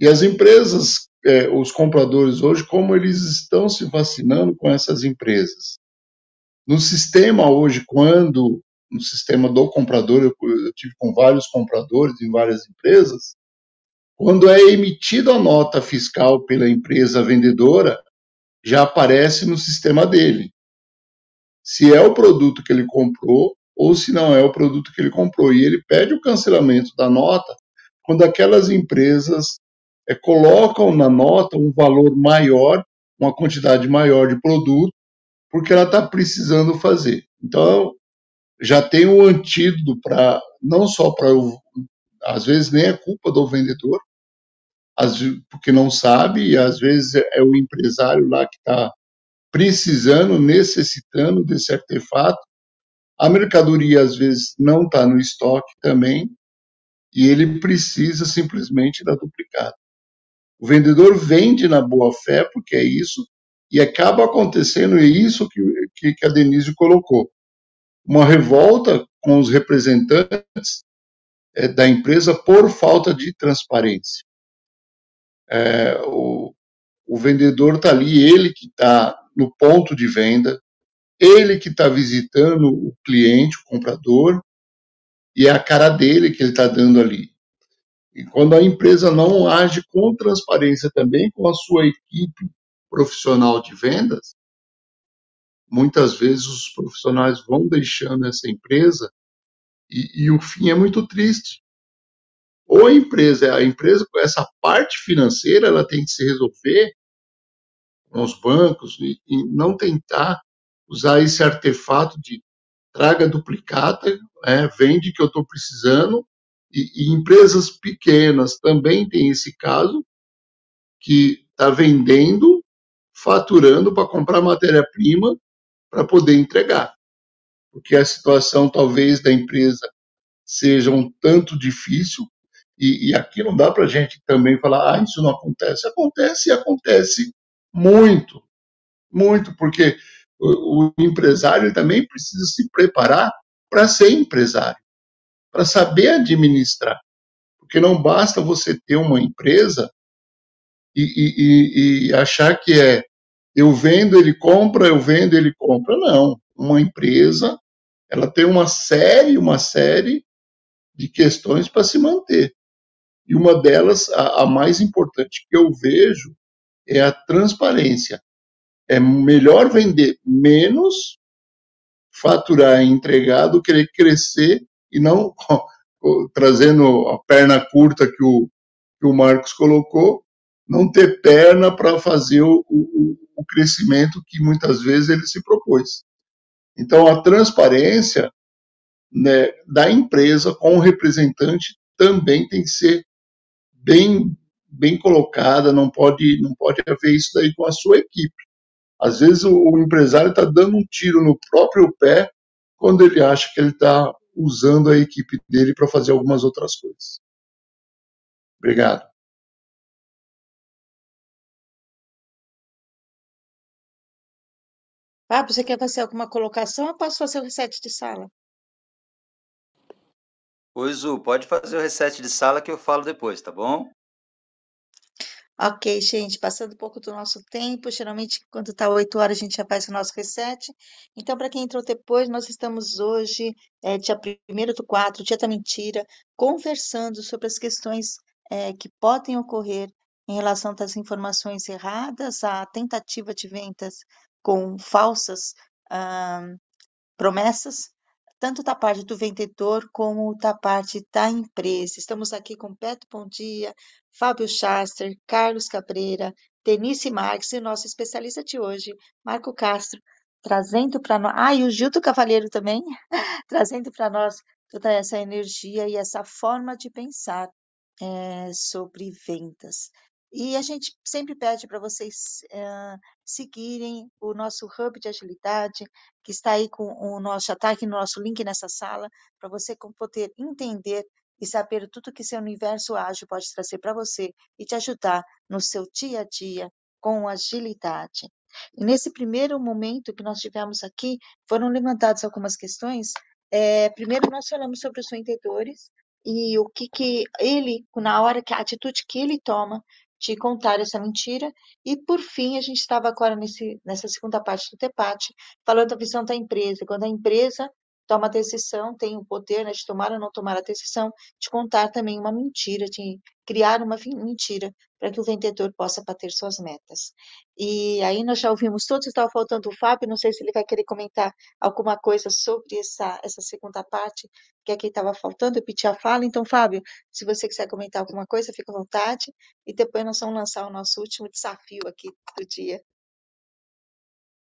E as empresas, é, os compradores hoje, como eles estão se vacinando com essas empresas? No sistema hoje, quando no sistema do comprador, eu, eu tive com vários compradores em várias empresas, quando é emitida a nota fiscal pela empresa vendedora, já aparece no sistema dele. Se é o produto que ele comprou ou se não é o produto que ele comprou. E ele pede o cancelamento da nota quando aquelas empresas é, colocam na nota um valor maior, uma quantidade maior de produto, porque ela está precisando fazer. Então, já tem um antídoto para, não só para, às vezes nem é culpa do vendedor, porque não sabe, e às vezes é o empresário lá que está precisando, necessitando desse artefato. A mercadoria às vezes não está no estoque também, e ele precisa simplesmente da duplicata. O vendedor vende na boa fé, porque é isso, e acaba acontecendo isso que, que a Denise colocou. Uma revolta com os representantes é, da empresa por falta de transparência. É, o, o vendedor está ali, ele que está no ponto de venda, ele que está visitando o cliente, o comprador, e é a cara dele que ele está dando ali. E quando a empresa não age com transparência também com a sua equipe profissional de vendas, muitas vezes os profissionais vão deixando essa empresa e, e o fim é muito triste. Ou a empresa, a empresa com essa parte financeira, ela tem que se resolver com os bancos e, e não tentar usar esse artefato de traga duplicata, é, vende que eu estou precisando, e, e, empresas pequenas também tem esse caso, que está vendendo, faturando para comprar matéria-prima para poder entregar. Porque a situação, talvez, da empresa seja um tanto difícil, e, e aqui não dá para a gente também falar, ah, isso não acontece. Acontece e acontece muito, muito, porque o, o empresário também precisa se preparar para ser empresário, para saber administrar. Porque não basta você ter uma empresa e, e, e, achar que é eu vendo, ele compra, eu vendo, ele compra. Não. Uma empresa, ela tem uma série, uma série de questões para se manter. E uma delas, a, a mais importante que eu vejo, é a transparência. É melhor vender menos, faturar e entregar, do que crescer e não *laughs* trazendo a perna curta que o, que o Marcos colocou, não ter perna para fazer o, o, o, crescimento que muitas vezes ele se propôs. Então, a transparência né, da empresa com o representante também tem que ser bem, bem colocada, não pode, não pode haver isso daí com a sua equipe. Às vezes o, o empresário está dando um tiro no próprio pé quando ele acha que ele está usando a equipe dele para fazer algumas outras coisas. Obrigado. Fábio, você quer fazer alguma colocação ou posso fazer o reset de sala? Oi, Zu, pode fazer o reset de sala que eu falo depois, tá bom? Ok, gente, passando um pouco do nosso tempo, geralmente quando está 8 horas a gente já faz o nosso reset. Então, para quem entrou depois, nós estamos hoje, é, dia 1 do 4, dia da mentira, conversando sobre as questões é, que podem ocorrer em relação às informações erradas, à tentativa de vendas com falsas ah, promessas, tanto da parte do vendedor como da parte da empresa. Estamos aqui com Beto Bom Dia, Fábio Schaster, Carlos Cabreira, Denise Marques e o nosso especialista de hoje, Marco Castro, trazendo para nós. Ah, e o Gildo Cavalheiro também, *laughs* trazendo para nós toda essa energia e essa forma de pensar é, sobre vendas. E a gente sempre pede para vocês uh, seguirem o nosso hub de agilidade, que está aí com o nosso, está aqui no nosso link nessa sala, para você poder entender e saber tudo que seu universo ágil pode trazer para você e te ajudar no seu dia a dia com agilidade. E nesse primeiro momento que nós tivemos aqui, foram levantadas algumas questões. É, primeiro, nós falamos sobre os vendedores e o que, que ele, na hora que a atitude que ele toma te contar essa mentira. E, por fim, a gente estava agora nesse, nessa segunda parte do debate, falando da visão da empresa. Quando a empresa toma a decisão, tem o poder né, de tomar ou não tomar a decisão, de contar também uma mentira, de criar uma mentira para que o vendedor possa bater suas metas. E aí nós já ouvimos todos, estava faltando o Fábio, não sei se ele vai querer comentar alguma coisa sobre essa, essa segunda parte, que aqui estava faltando, eu pedi a fala, então Fábio, se você quiser comentar alguma coisa, fica à vontade, e depois nós vamos lançar o nosso último desafio aqui do dia.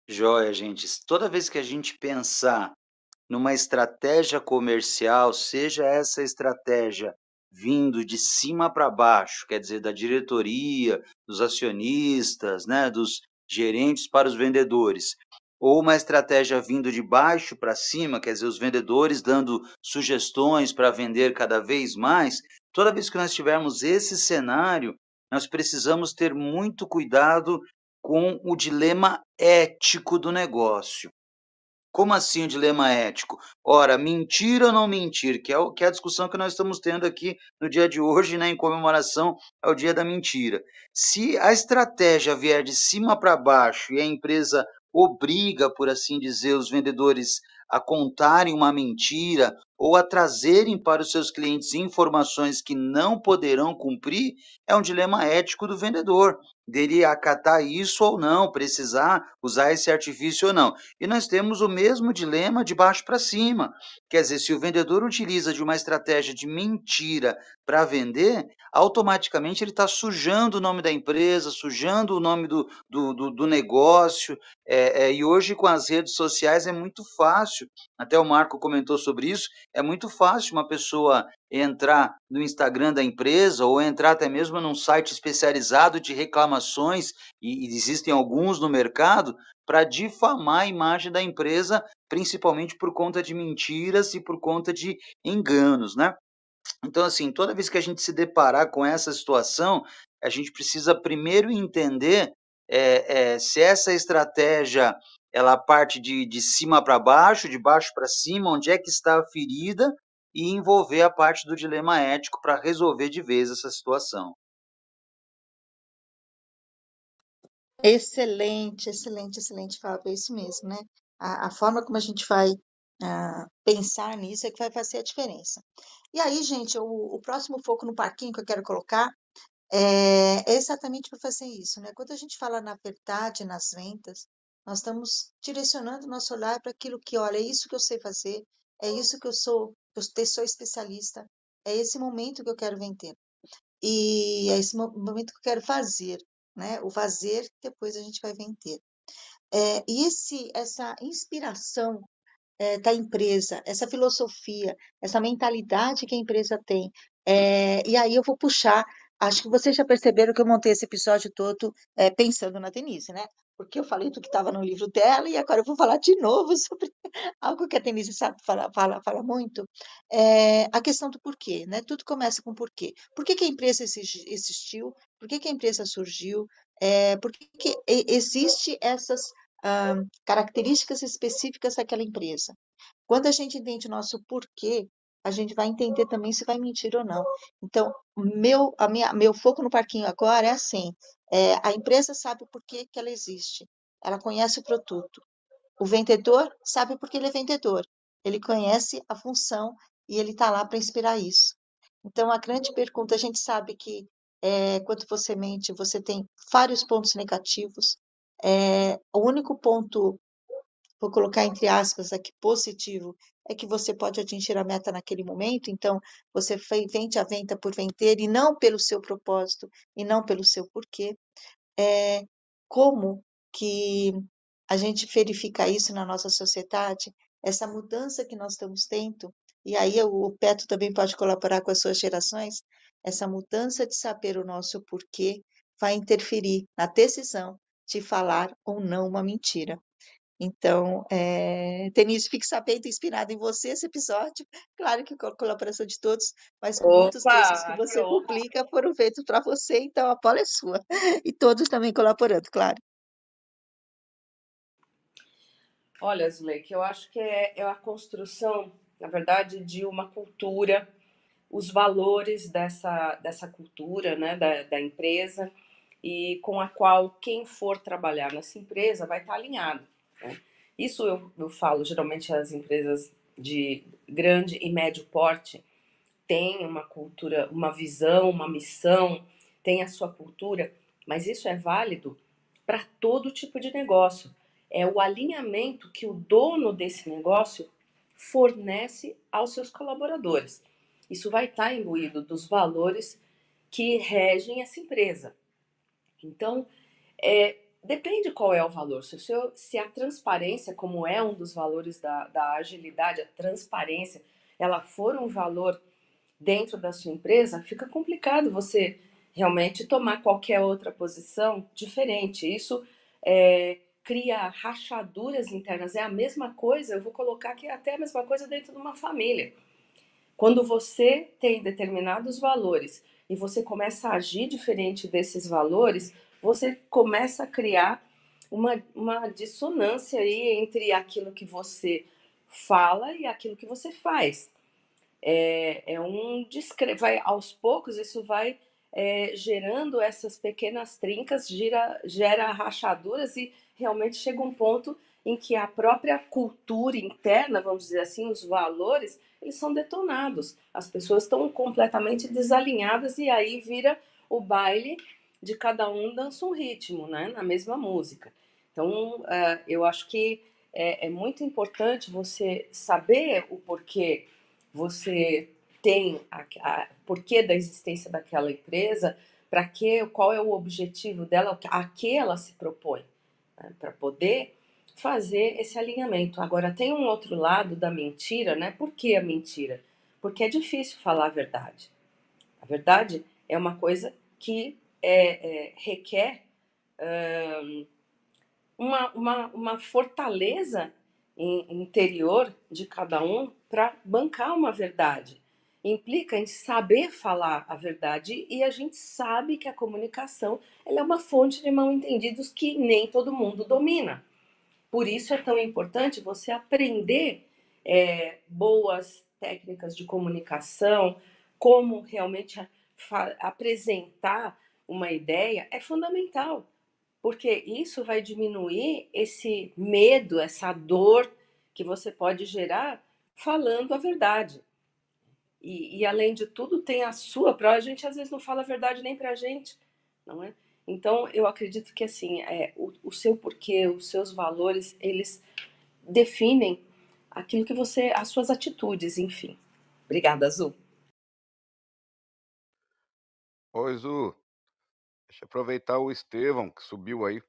Joia, gente. Toda vez que a gente pensar numa estratégia comercial, seja essa estratégia vindo de cima para baixo, quer dizer, da diretoria, dos acionistas, né, dos gerentes para os vendedores, ou uma estratégia vindo de baixo para cima, quer dizer, os vendedores dando sugestões para vender cada vez mais, toda vez que nós tivermos esse cenário, nós precisamos ter muito cuidado com o dilema ético do negócio. Como assim o dilema ético? Ora, mentir ou não mentir, que é, o, que é a discussão que nós estamos tendo aqui no dia de hoje, né, em comemoração ao dia da mentira. Se a estratégia vier de cima para baixo e a empresa obriga, por assim dizer, os vendedores a contarem uma mentira ou a trazerem para os seus clientes informações que não poderão cumprir, é um dilema ético do vendedor, dele acatar isso ou não, precisar usar esse artifício ou não. E nós temos o mesmo dilema de baixo para cima. Quer dizer, se o vendedor utiliza de uma estratégia de mentira para vender, automaticamente ele está sujando o nome da empresa, sujando o nome do, do, do, do negócio. É, é, e hoje, com as redes sociais, é muito fácil. Até o Marco comentou sobre isso é muito fácil uma pessoa entrar no Instagram da empresa ou entrar até mesmo num site especializado de reclamações, e, existem alguns no mercado, para difamar a imagem da empresa, principalmente por conta de mentiras e por conta de enganos, né? Então, assim, toda vez que a gente se deparar com essa situação, a gente precisa primeiro entender é, é, se essa estratégia ela parte de, de cima para baixo, de baixo para cima, onde é que está a ferida, e envolver a parte do dilema ético para resolver de vez essa situação. Excelente, excelente, excelente, Fábio, é isso mesmo, né? A, a forma como a gente vai uh, pensar nisso é que vai fazer a diferença. E aí, gente, o, o próximo foco no parquinho que eu quero colocar é, é exatamente para fazer isso, né? Quando a gente fala na verdade nas ventas, nós estamos direcionando o nosso olhar para aquilo que, olha, é isso que eu sei fazer, é isso que eu sou, eu sou especialista, é esse momento que eu quero vender. E é esse momento que eu quero fazer, né? O fazer, depois a gente vai vender. É, e esse, essa inspiração é, da empresa, essa filosofia, essa mentalidade que a empresa tem, é, e aí eu vou puxar Acho que vocês já perceberam que eu montei esse episódio todo é, pensando na Denise, né? Porque eu falei do que estava no livro dela e agora eu vou falar de novo *laughs* sobre algo que a Denise sabe fala, fala, fala muito. É, a questão do porquê, né? Tudo começa com porquê. Por que, que a empresa existiu? Por que, que a empresa surgiu? É, por que, que existe essas ah, características específicas daquela empresa? Quando a gente entende o nosso porquê, a gente vai entender também se vai mentir ou não. Então, meu, a minha, meu foco no parquinho agora é assim: é, a empresa sabe por que, que ela existe, ela conhece o produto. O vendedor sabe por que ele é vendedor, ele conhece a função e ele está lá para inspirar isso. Então, a grande pergunta: a gente sabe que é, quando você mente, você tem vários pontos negativos. É, o único ponto vou colocar entre aspas aqui, positivo, é que você pode atingir a meta naquele momento, então você vende a venda por vender e não pelo seu propósito e não pelo seu porquê. É, como que a gente verifica isso na nossa sociedade? Essa mudança que nós estamos tendo, e aí o Peto também pode colaborar com as suas gerações, essa mudança de saber o nosso porquê vai interferir na decisão de falar ou não uma mentira. Então, é, Denise, fique sabendo, inspirada em você esse episódio. Claro que com a colaboração de todos, mas Opa, muitos textos que você que publica foram feitos para você, então a bola é sua. *laughs* E todos também colaborando, claro. Olha, Zuleika, eu acho que é, é a construção, na verdade, de uma cultura os valores dessa, dessa cultura né, da, da empresa e com a qual quem for trabalhar nessa empresa vai estar alinhado. Né? Isso eu, eu falo, geralmente as empresas de grande e médio porte têm uma cultura, uma visão, uma missão, tem a sua cultura, mas isso é válido para todo tipo de negócio. É o alinhamento que o dono desse negócio fornece aos seus colaboradores. Isso vai estar imbuído dos valores que regem essa empresa. Então, é, depende qual é o valor. Se, seu, se a transparência, como é um dos valores da, da agilidade, a transparência, ela for um valor dentro da sua empresa, fica complicado você realmente tomar qualquer outra posição diferente. Isso é, cria rachaduras internas. É a mesma coisa, eu vou colocar que é até a mesma coisa dentro de uma família. Quando você tem determinados valores e você começa a agir diferente desses valores, você começa a criar uma, uma dissonância aí entre aquilo que você fala e aquilo que você faz. É, é um vai aos poucos isso vai é, gerando essas pequenas trincas, gira, gera rachaduras e realmente chega um ponto em que a própria cultura interna, vamos dizer assim, os valores, eles são detonados. As pessoas estão completamente desalinhadas e aí vira o baile de cada um dança um ritmo, né, na mesma música. Então, uh, eu acho que é, é, muito importante você saber o porquê você tem a, a porquê da existência daquela empresa, para que, qual é o objetivo dela, a que ela se propõe, né, para poder fazer esse alinhamento. Agora, tem um outro lado da mentira, né? Por que a mentira? Porque é difícil falar a verdade. A verdade é uma coisa que é, é, requer um, uma, uma, uma fortaleza interior de cada um para bancar uma verdade. Implica em saber falar a verdade e a gente sabe que a comunicação é uma fonte de mal entendidos que nem todo mundo domina. Por isso é tão importante você aprender é, boas técnicas de comunicação, como realmente apresentar uma ideia é fundamental, porque isso vai diminuir esse medo, essa dor que você pode gerar falando a verdade. E, e além de tudo, tem a sua prova. A gente às vezes não fala a verdade nem para a gente, não é? Então, eu acredito que assim, é, o, o seu porquê, os seus valores, eles definem aquilo que você, as suas atitudes, enfim. Obrigada, Azul. Oi, Zu. Deixa eu aproveitar o Estevão, que subiu aí.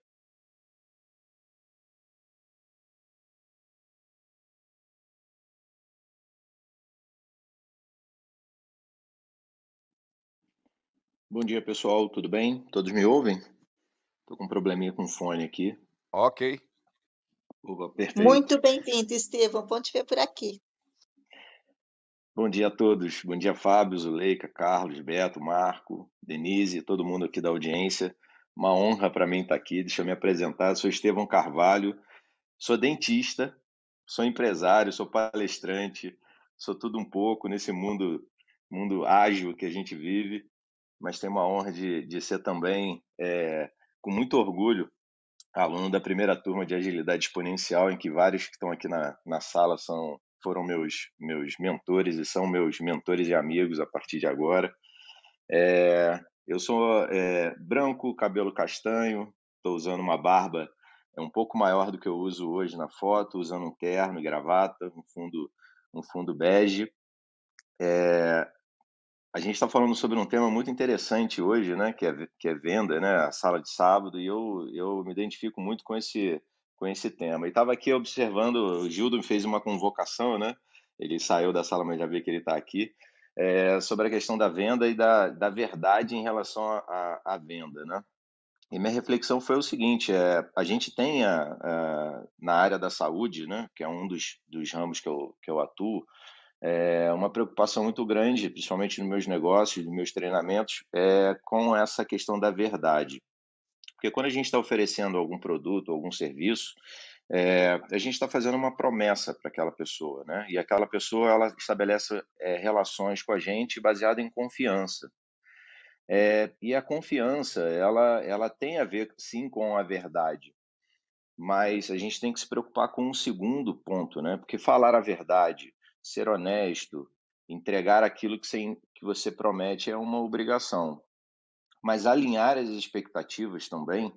Bom dia, pessoal. Tudo bem? Todos me ouvem? Estou com um probleminha com o fone aqui. Ok. Opa, perfeito. Muito bem-vindo, Estevão. Bom te ver por aqui. Bom dia a todos. Bom dia, Fábio, Zuleika, Carlos, Beto, Marco, Denise, todo mundo aqui da audiência. Uma honra para mim estar aqui. Deixa eu me apresentar. sou Estevão Carvalho, sou dentista, sou empresário, sou palestrante, sou tudo um pouco nesse mundo, mundo ágil que a gente vive mas tenho uma honra de, de ser também, é, com muito orgulho, aluno da primeira turma de Agilidade Exponencial, em que vários que estão aqui na, na sala são, foram meus, meus mentores e são meus mentores e amigos a partir de agora. É, eu sou é, branco, cabelo castanho, estou usando uma barba é um pouco maior do que eu uso hoje na foto, usando um terno e gravata, um fundo, um fundo bege. É, a gente está falando sobre um tema muito interessante hoje, né, que é, que é venda, né, a sala de sábado, e eu, eu me identifico muito com esse, com esse tema. E estava aqui observando, o Gildo fez uma convocação, né, ele saiu da sala, mas já vi que ele está aqui, é, sobre a questão da venda e da, da verdade em relação à venda, né. E minha reflexão foi o seguinte: é, a gente tem a, a, na área da saúde, né, que é um dos, dos ramos que eu, que eu atuo, é uma preocupação muito grande, principalmente nos meus negócios, nos meus treinamentos, é com essa questão da verdade. Porque quando a gente está oferecendo algum produto, algum serviço, é, a gente está fazendo uma promessa para aquela pessoa, né? E aquela pessoa ela estabelece é, relações com a gente baseada em confiança. É, e a confiança ela ela tem a ver sim com a verdade, mas a gente tem que se preocupar com um segundo ponto, né? Porque falar a verdade, ser honesto, entregar aquilo que você, que você promete é uma obrigação, mas alinhar as expectativas também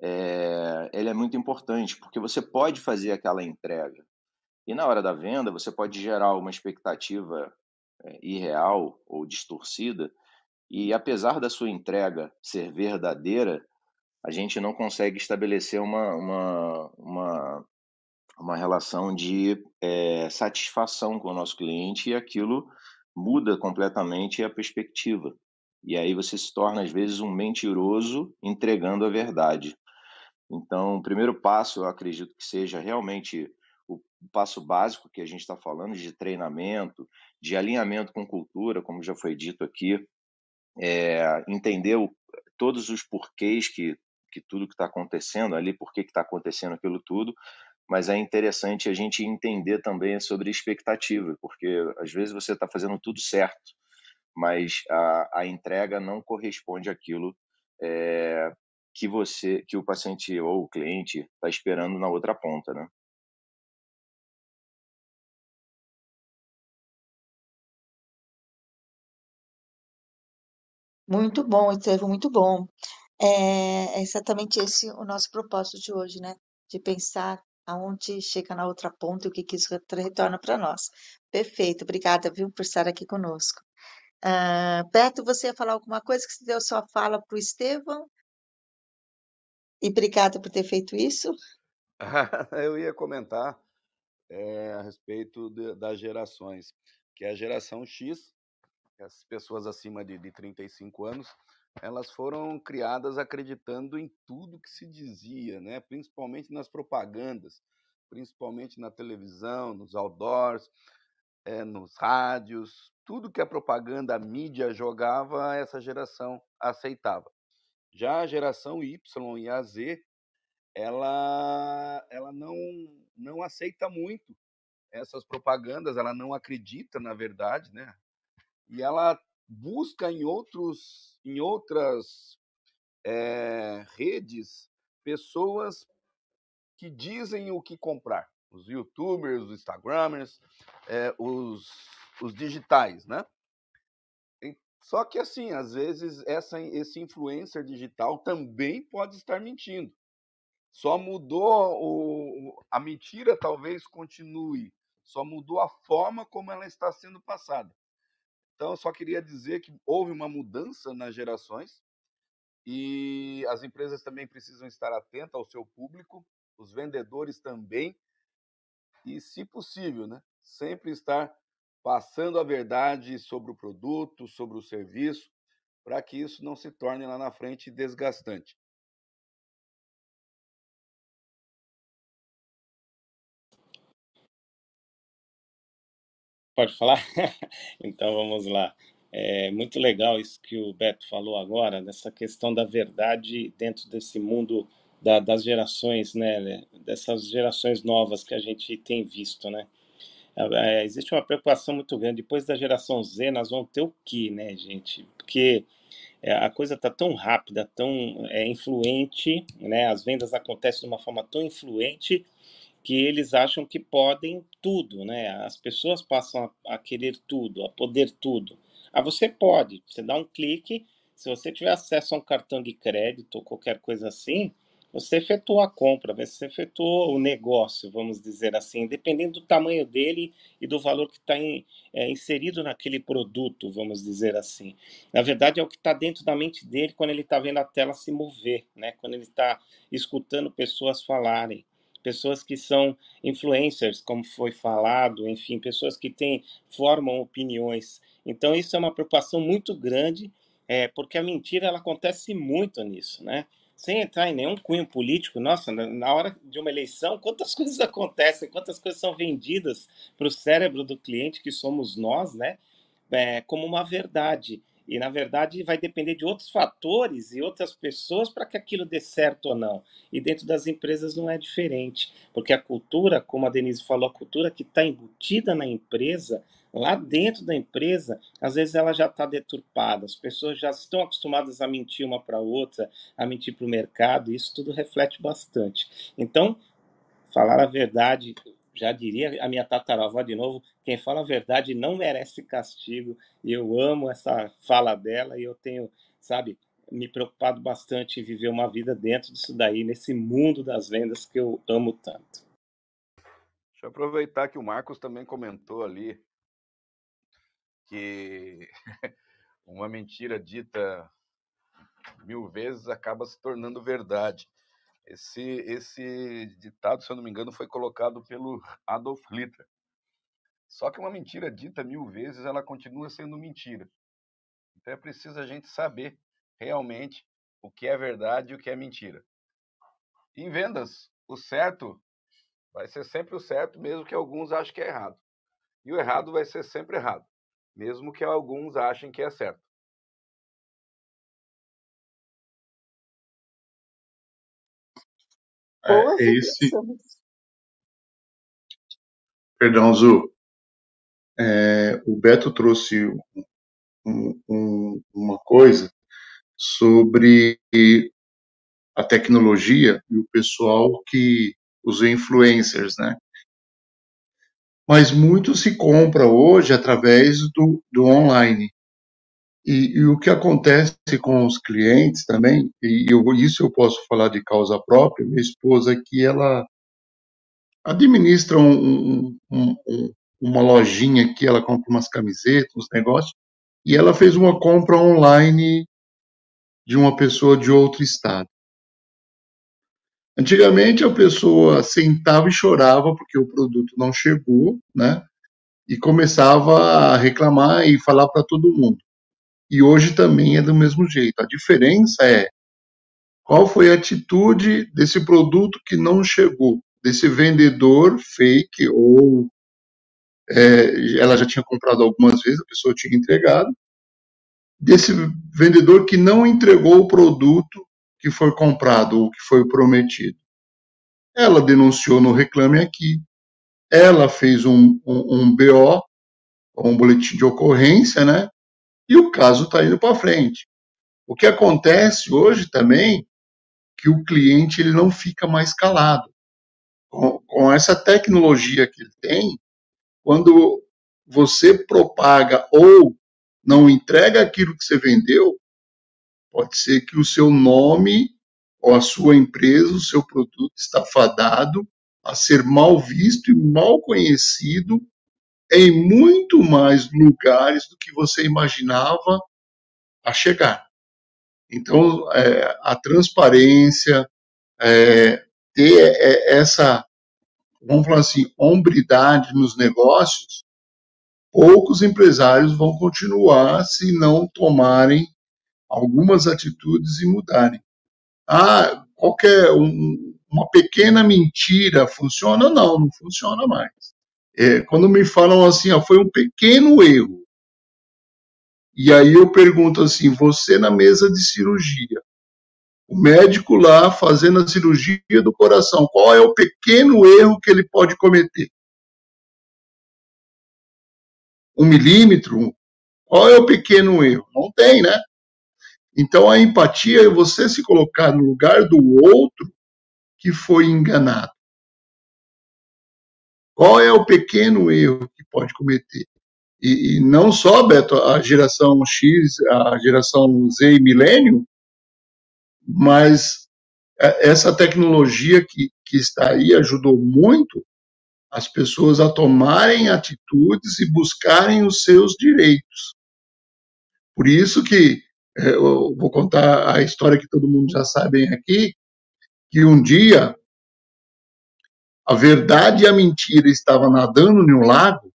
é, ele é muito importante, porque você pode fazer aquela entrega. E na hora da venda, você pode gerar uma expectativa é, irreal ou distorcida, e apesar da sua entrega ser verdadeira, a gente não consegue estabelecer uma, uma, uma, uma relação de é, satisfação com o nosso cliente e aquilo muda completamente a perspectiva. E aí você se torna, às vezes, um mentiroso entregando a verdade. Então, o primeiro passo, eu acredito que seja realmente o passo básico que a gente está falando de treinamento, de alinhamento com cultura, como já foi dito aqui, é, entender o, todos os porquês que, que tudo que está acontecendo ali, por que está acontecendo aquilo tudo, mas é interessante a gente entender também sobre expectativa, porque às vezes você está fazendo tudo certo, mas a, a entrega não corresponde àquilo é, que você, que o paciente ou o cliente está esperando na outra ponta, né? Muito bom, Estevão, muito bom. É, é exatamente esse o nosso propósito de hoje, né? De pensar aonde chega na outra ponta e o que, que isso retorna para nós. Perfeito, obrigada, viu, por estar aqui conosco. Uh, Beto, você ia falar alguma coisa que você deu sua fala para o Estevão? E obrigada por ter feito isso. *laughs* Eu ia comentar é, a respeito de, das gerações, que a geração X, as pessoas acima de, de 35 anos, elas foram criadas acreditando em tudo que se dizia, né? principalmente nas propagandas, principalmente na televisão, nos outdoors, é, nos rádios, tudo que a propaganda, a mídia jogava, essa geração aceitava. Já a geração Y e a Z, ela, ela não, não aceita muito essas propagandas, ela não acredita na verdade, né? E ela busca em outros, em outras é, redes pessoas que dizem o que comprar. Os YouTubers, os Instagramers, é, os, os digitais, né? Só que assim, às vezes essa, esse influencer digital também pode estar mentindo. Só mudou o, a mentira, talvez continue. Só mudou a forma como ela está sendo passada. Então, eu só queria dizer que houve uma mudança nas gerações e as empresas também precisam estar atentas ao seu público, os vendedores também, e, se possível, né, sempre estar passando a verdade sobre o produto, sobre o serviço, para que isso não se torne lá na frente desgastante. Pode falar? *laughs* então vamos lá. É muito legal isso que o Beto falou agora, dessa questão da verdade dentro desse mundo da, das gerações, né? Dessas gerações novas que a gente tem visto, né? É, existe uma preocupação muito grande. Depois da geração Z, nós vamos ter o que, né, gente? Porque é, a coisa está tão rápida, tão é, influente, né? As vendas acontecem de uma forma tão influente que eles acham que podem tudo, né? As pessoas passam a, a querer tudo, a poder tudo. Ah, você pode, você dá um clique, se você tiver acesso a um cartão de crédito ou qualquer coisa assim, você efetuou a compra, você efetuou o negócio, vamos dizer assim, dependendo do tamanho dele e do valor que está é, inserido naquele produto, vamos dizer assim. Na verdade, é o que está dentro da mente dele quando ele está vendo a tela se mover, né? quando ele está escutando pessoas falarem. Pessoas que são influencers, como foi falado, enfim, pessoas que têm, formam opiniões. Então, isso é uma preocupação muito grande, é, porque a mentira ela acontece muito nisso, né? Sem entrar em nenhum cunho político, nossa, na hora de uma eleição, quantas *laughs* coisas acontecem, quantas coisas são vendidas para o cérebro do cliente, que somos nós, né? É, como uma verdade. E, na verdade, vai depender de outros fatores e outras pessoas para que aquilo dê certo ou não. E dentro das empresas não é diferente, porque a cultura, como a Denise falou, a cultura que está embutida na empresa, lá dentro da empresa, às vezes ela já está deturpada, as pessoas já estão acostumadas a mentir uma para outra, a mentir para o mercado, e isso tudo reflete bastante. Então, falar a verdade, já diria a minha tataravó de novo, quem fala a verdade não merece castigo, e eu amo essa fala dela, e eu tenho, sabe, me preocupado bastante em viver uma vida dentro disso daí, nesse mundo das vendas que eu amo tanto. Deixa eu aproveitar que o Marcos também comentou ali que *laughs* uma mentira dita mil vezes acaba se tornando verdade. Esse, esse ditado, se eu não me engano, foi colocado pelo Adolf Hitler. Só que uma mentira dita mil vezes, ela continua sendo mentira. Então é preciso a gente saber realmente o que é verdade e o que é mentira. Em vendas, o certo vai ser sempre o certo, mesmo que alguns achem que é errado. E o errado vai ser sempre errado mesmo que alguns achem que é certo. É, esse... Perdão, Zu. É, o Beto trouxe um, um, uma coisa sobre a tecnologia e o pessoal que os influencers, né? Mas muito se compra hoje através do, do online. E, e, o que acontece com os clientes também, e eu, isso eu posso falar de causa própria, minha esposa aqui, ela administra um, um, um, uma lojinha aqui, ela compra umas camisetas, uns negócios, e ela fez uma compra online de uma pessoa de outro estado. Antigamente a pessoa sentava e chorava porque o produto não chegou, né? E começava a reclamar e falar para todo mundo. E hoje também é do mesmo jeito. A diferença é qual foi a atitude desse produto que não chegou, desse vendedor fake ou é, ela já tinha comprado algumas vezes, a pessoa tinha entregado, desse vendedor que não entregou o produto que foi comprado ou que foi prometido. Ela denunciou no Reclame Aqui, ela fez um, um, um BO, um boletim de ocorrência, né? E o caso está indo para frente. O que acontece hoje também que o cliente ele não fica mais calado. Com, com essa tecnologia que ele tem, quando você propaga ou não entrega aquilo que você vendeu, Pode ser que o seu nome ou a sua empresa, o seu produto está fadado a ser mal visto e mal conhecido em muito mais lugares do que você imaginava a chegar. Então, é, a transparência, é, ter é, essa, vamos falar assim, hombridade nos negócios, poucos empresários vão continuar se não tomarem algumas atitudes e mudarem. Ah, qualquer um, uma pequena mentira funciona? Não, não funciona mais. É, quando me falam assim, ó, foi um pequeno erro. E aí eu pergunto assim, você na mesa de cirurgia, o médico lá fazendo a cirurgia do coração, qual é o pequeno erro que ele pode cometer? Um milímetro? Qual é o pequeno erro? Não tem, né? Então, a empatia é você se colocar no lugar do outro que foi enganado. Qual é o pequeno erro que pode cometer? E, e não só, Beto, a geração X, a geração Z e milênio, mas é, essa tecnologia que, que está aí ajudou muito as pessoas a tomarem atitudes e buscarem os seus direitos. Por isso que eu vou contar a história que todo mundo já sabe aqui, que um dia a verdade e a mentira estavam nadando em um lago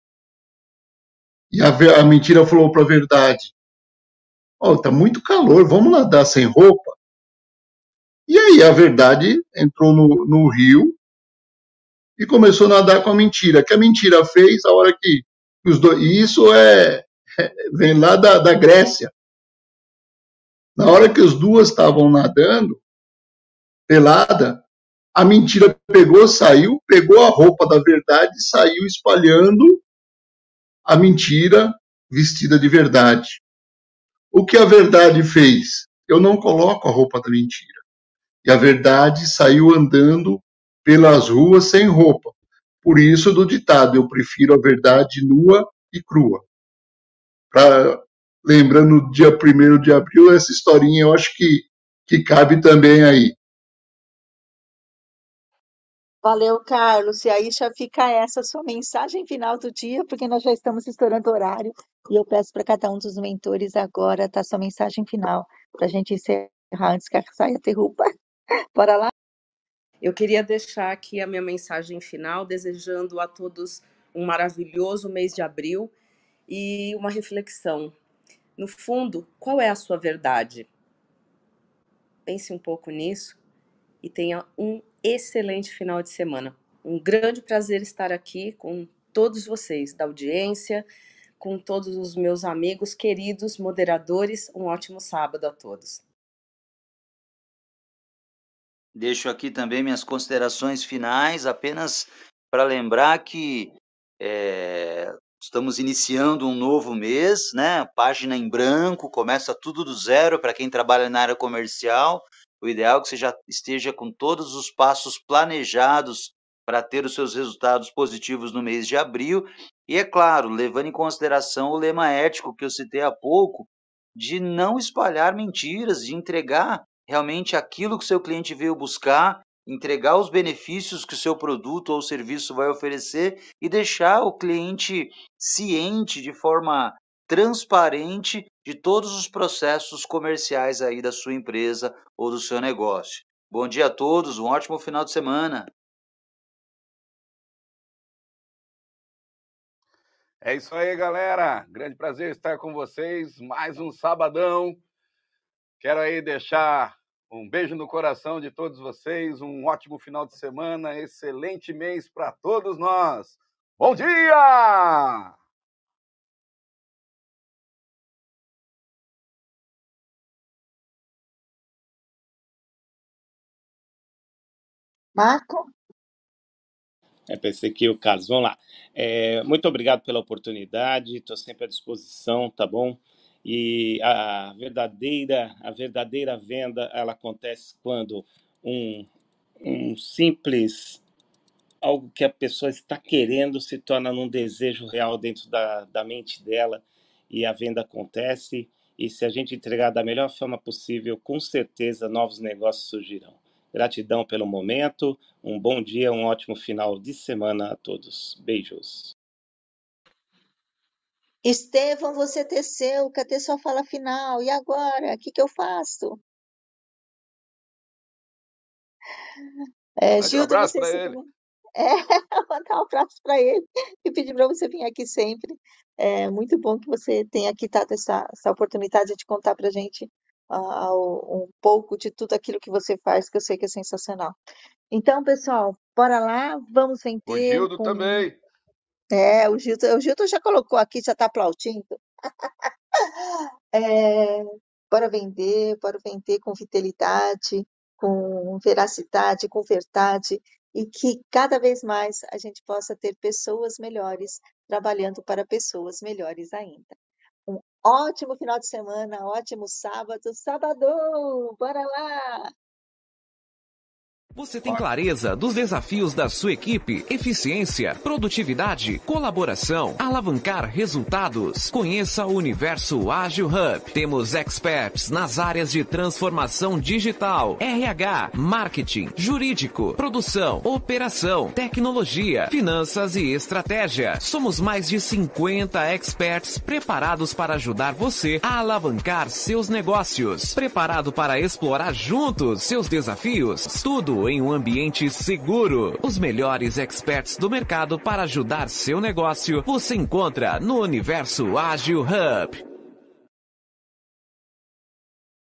e a, a mentira falou para a verdade: "Ó, oh, tá muito calor, vamos nadar sem roupa". E aí a verdade entrou no, no rio e começou a nadar com a mentira. Que a mentira fez a hora que os dois, e isso é, *laughs* vem lá da, da Grécia Na hora que as duas estavam nadando, pelada, a mentira pegou, saiu, pegou a roupa da verdade e saiu espalhando a mentira vestida de verdade. O que a verdade fez? Eu não coloco a roupa da mentira. E a verdade saiu andando pelas ruas sem roupa. Por isso, do ditado, eu prefiro a verdade nua e crua. Pra, lembrando dia 1 de abril, essa historinha eu acho que, que cabe também aí. Valeu, Carlos. E aí já fica essa sua mensagem final do dia, porque nós já estamos estourando o horário. E eu peço para cada um dos mentores agora tá sua mensagem final, para a gente encerrar antes que a saia derruba. *laughs* Bora lá? Eu queria deixar aqui a minha mensagem final, desejando a todos um maravilhoso mês de abril e uma reflexão. No fundo, qual é a sua verdade? Pense um pouco nisso e tenha um excelente final de semana. Um grande prazer estar aqui com todos vocês da audiência, com todos os meus amigos queridos moderadores. Um ótimo sábado a todos. Deixo aqui também minhas considerações finais, apenas para lembrar que é, estamos iniciando um novo mês, né? Página em branco, começa tudo do zero para quem trabalha na área comercial. O ideal é que você já esteja com todos os passos planejados para ter os seus resultados positivos no mês de abril. E é claro, levando em consideração o lema ético que eu citei há pouco, de não espalhar mentiras, de entregar realmente aquilo que o seu cliente veio buscar, entregar os benefícios que o seu produto ou serviço vai oferecer e deixar o cliente ciente de forma transparente de todos os processos comerciais aí da sua empresa ou do seu negócio. Bom dia a todos, um ótimo final de semana. É isso aí, galera. Grande prazer estar com vocês. Mais um sabadão. Quero aí deixar um beijo no coração de todos vocês. Um ótimo final de semana. Excelente mês para todos nós. Bom dia! Marco? É, pensei que o Carlos. Vamos lá. É, muito obrigado pela oportunidade. Estou sempre à disposição, tá bom? E a verdadeira, a verdadeira venda, ela acontece quando um, um simples algo que a pessoa está querendo se torna num desejo real dentro da, da mente dela e a venda acontece. E se a gente entregar da melhor forma possível, com certeza novos negócios surgirão. Gratidão pelo momento, um bom dia, um ótimo final de semana a todos. Beijos. Estevão, você teceu, cadê sua fala final? E agora? O que, que eu faço? É, Mande um Gildo, abraço para ele. *laughs* É, *laughs* mandar um abraço para ele e pedir para você vir aqui sempre. É muito bom que você tenha aqui dado essa, essa oportunidade de contar para a gente ah, um pouco de tudo aquilo que você faz, que eu sei que é sensacional. Então, pessoal, bora lá, vamos O vender Gildo com. também. É, o Gildo, o Gildo já colocou aqui, já está aplaudindo. *laughs* É, bora vender, bora vender com fidelidade, com veracidade, com verdade, e que cada vez mais a gente possa ter pessoas melhores trabalhando para pessoas melhores ainda. Um ótimo final de semana, ótimo sábado, sábado, bora lá! Você tem clareza dos desafios da sua equipe, eficiência, produtividade, colaboração, alavancar resultados. Conheça o Universo Ágil Hub. Temos experts nas áreas de transformação digital, RH, marketing, jurídico, produção, operação, tecnologia, finanças e estratégia. Somos mais de 50 experts preparados para ajudar você a alavancar seus negócios. Preparado para explorar juntos seus desafios? Tudo em um ambiente seguro. Os melhores experts do mercado para ajudar seu negócio você encontra no Universo Ágil Hub.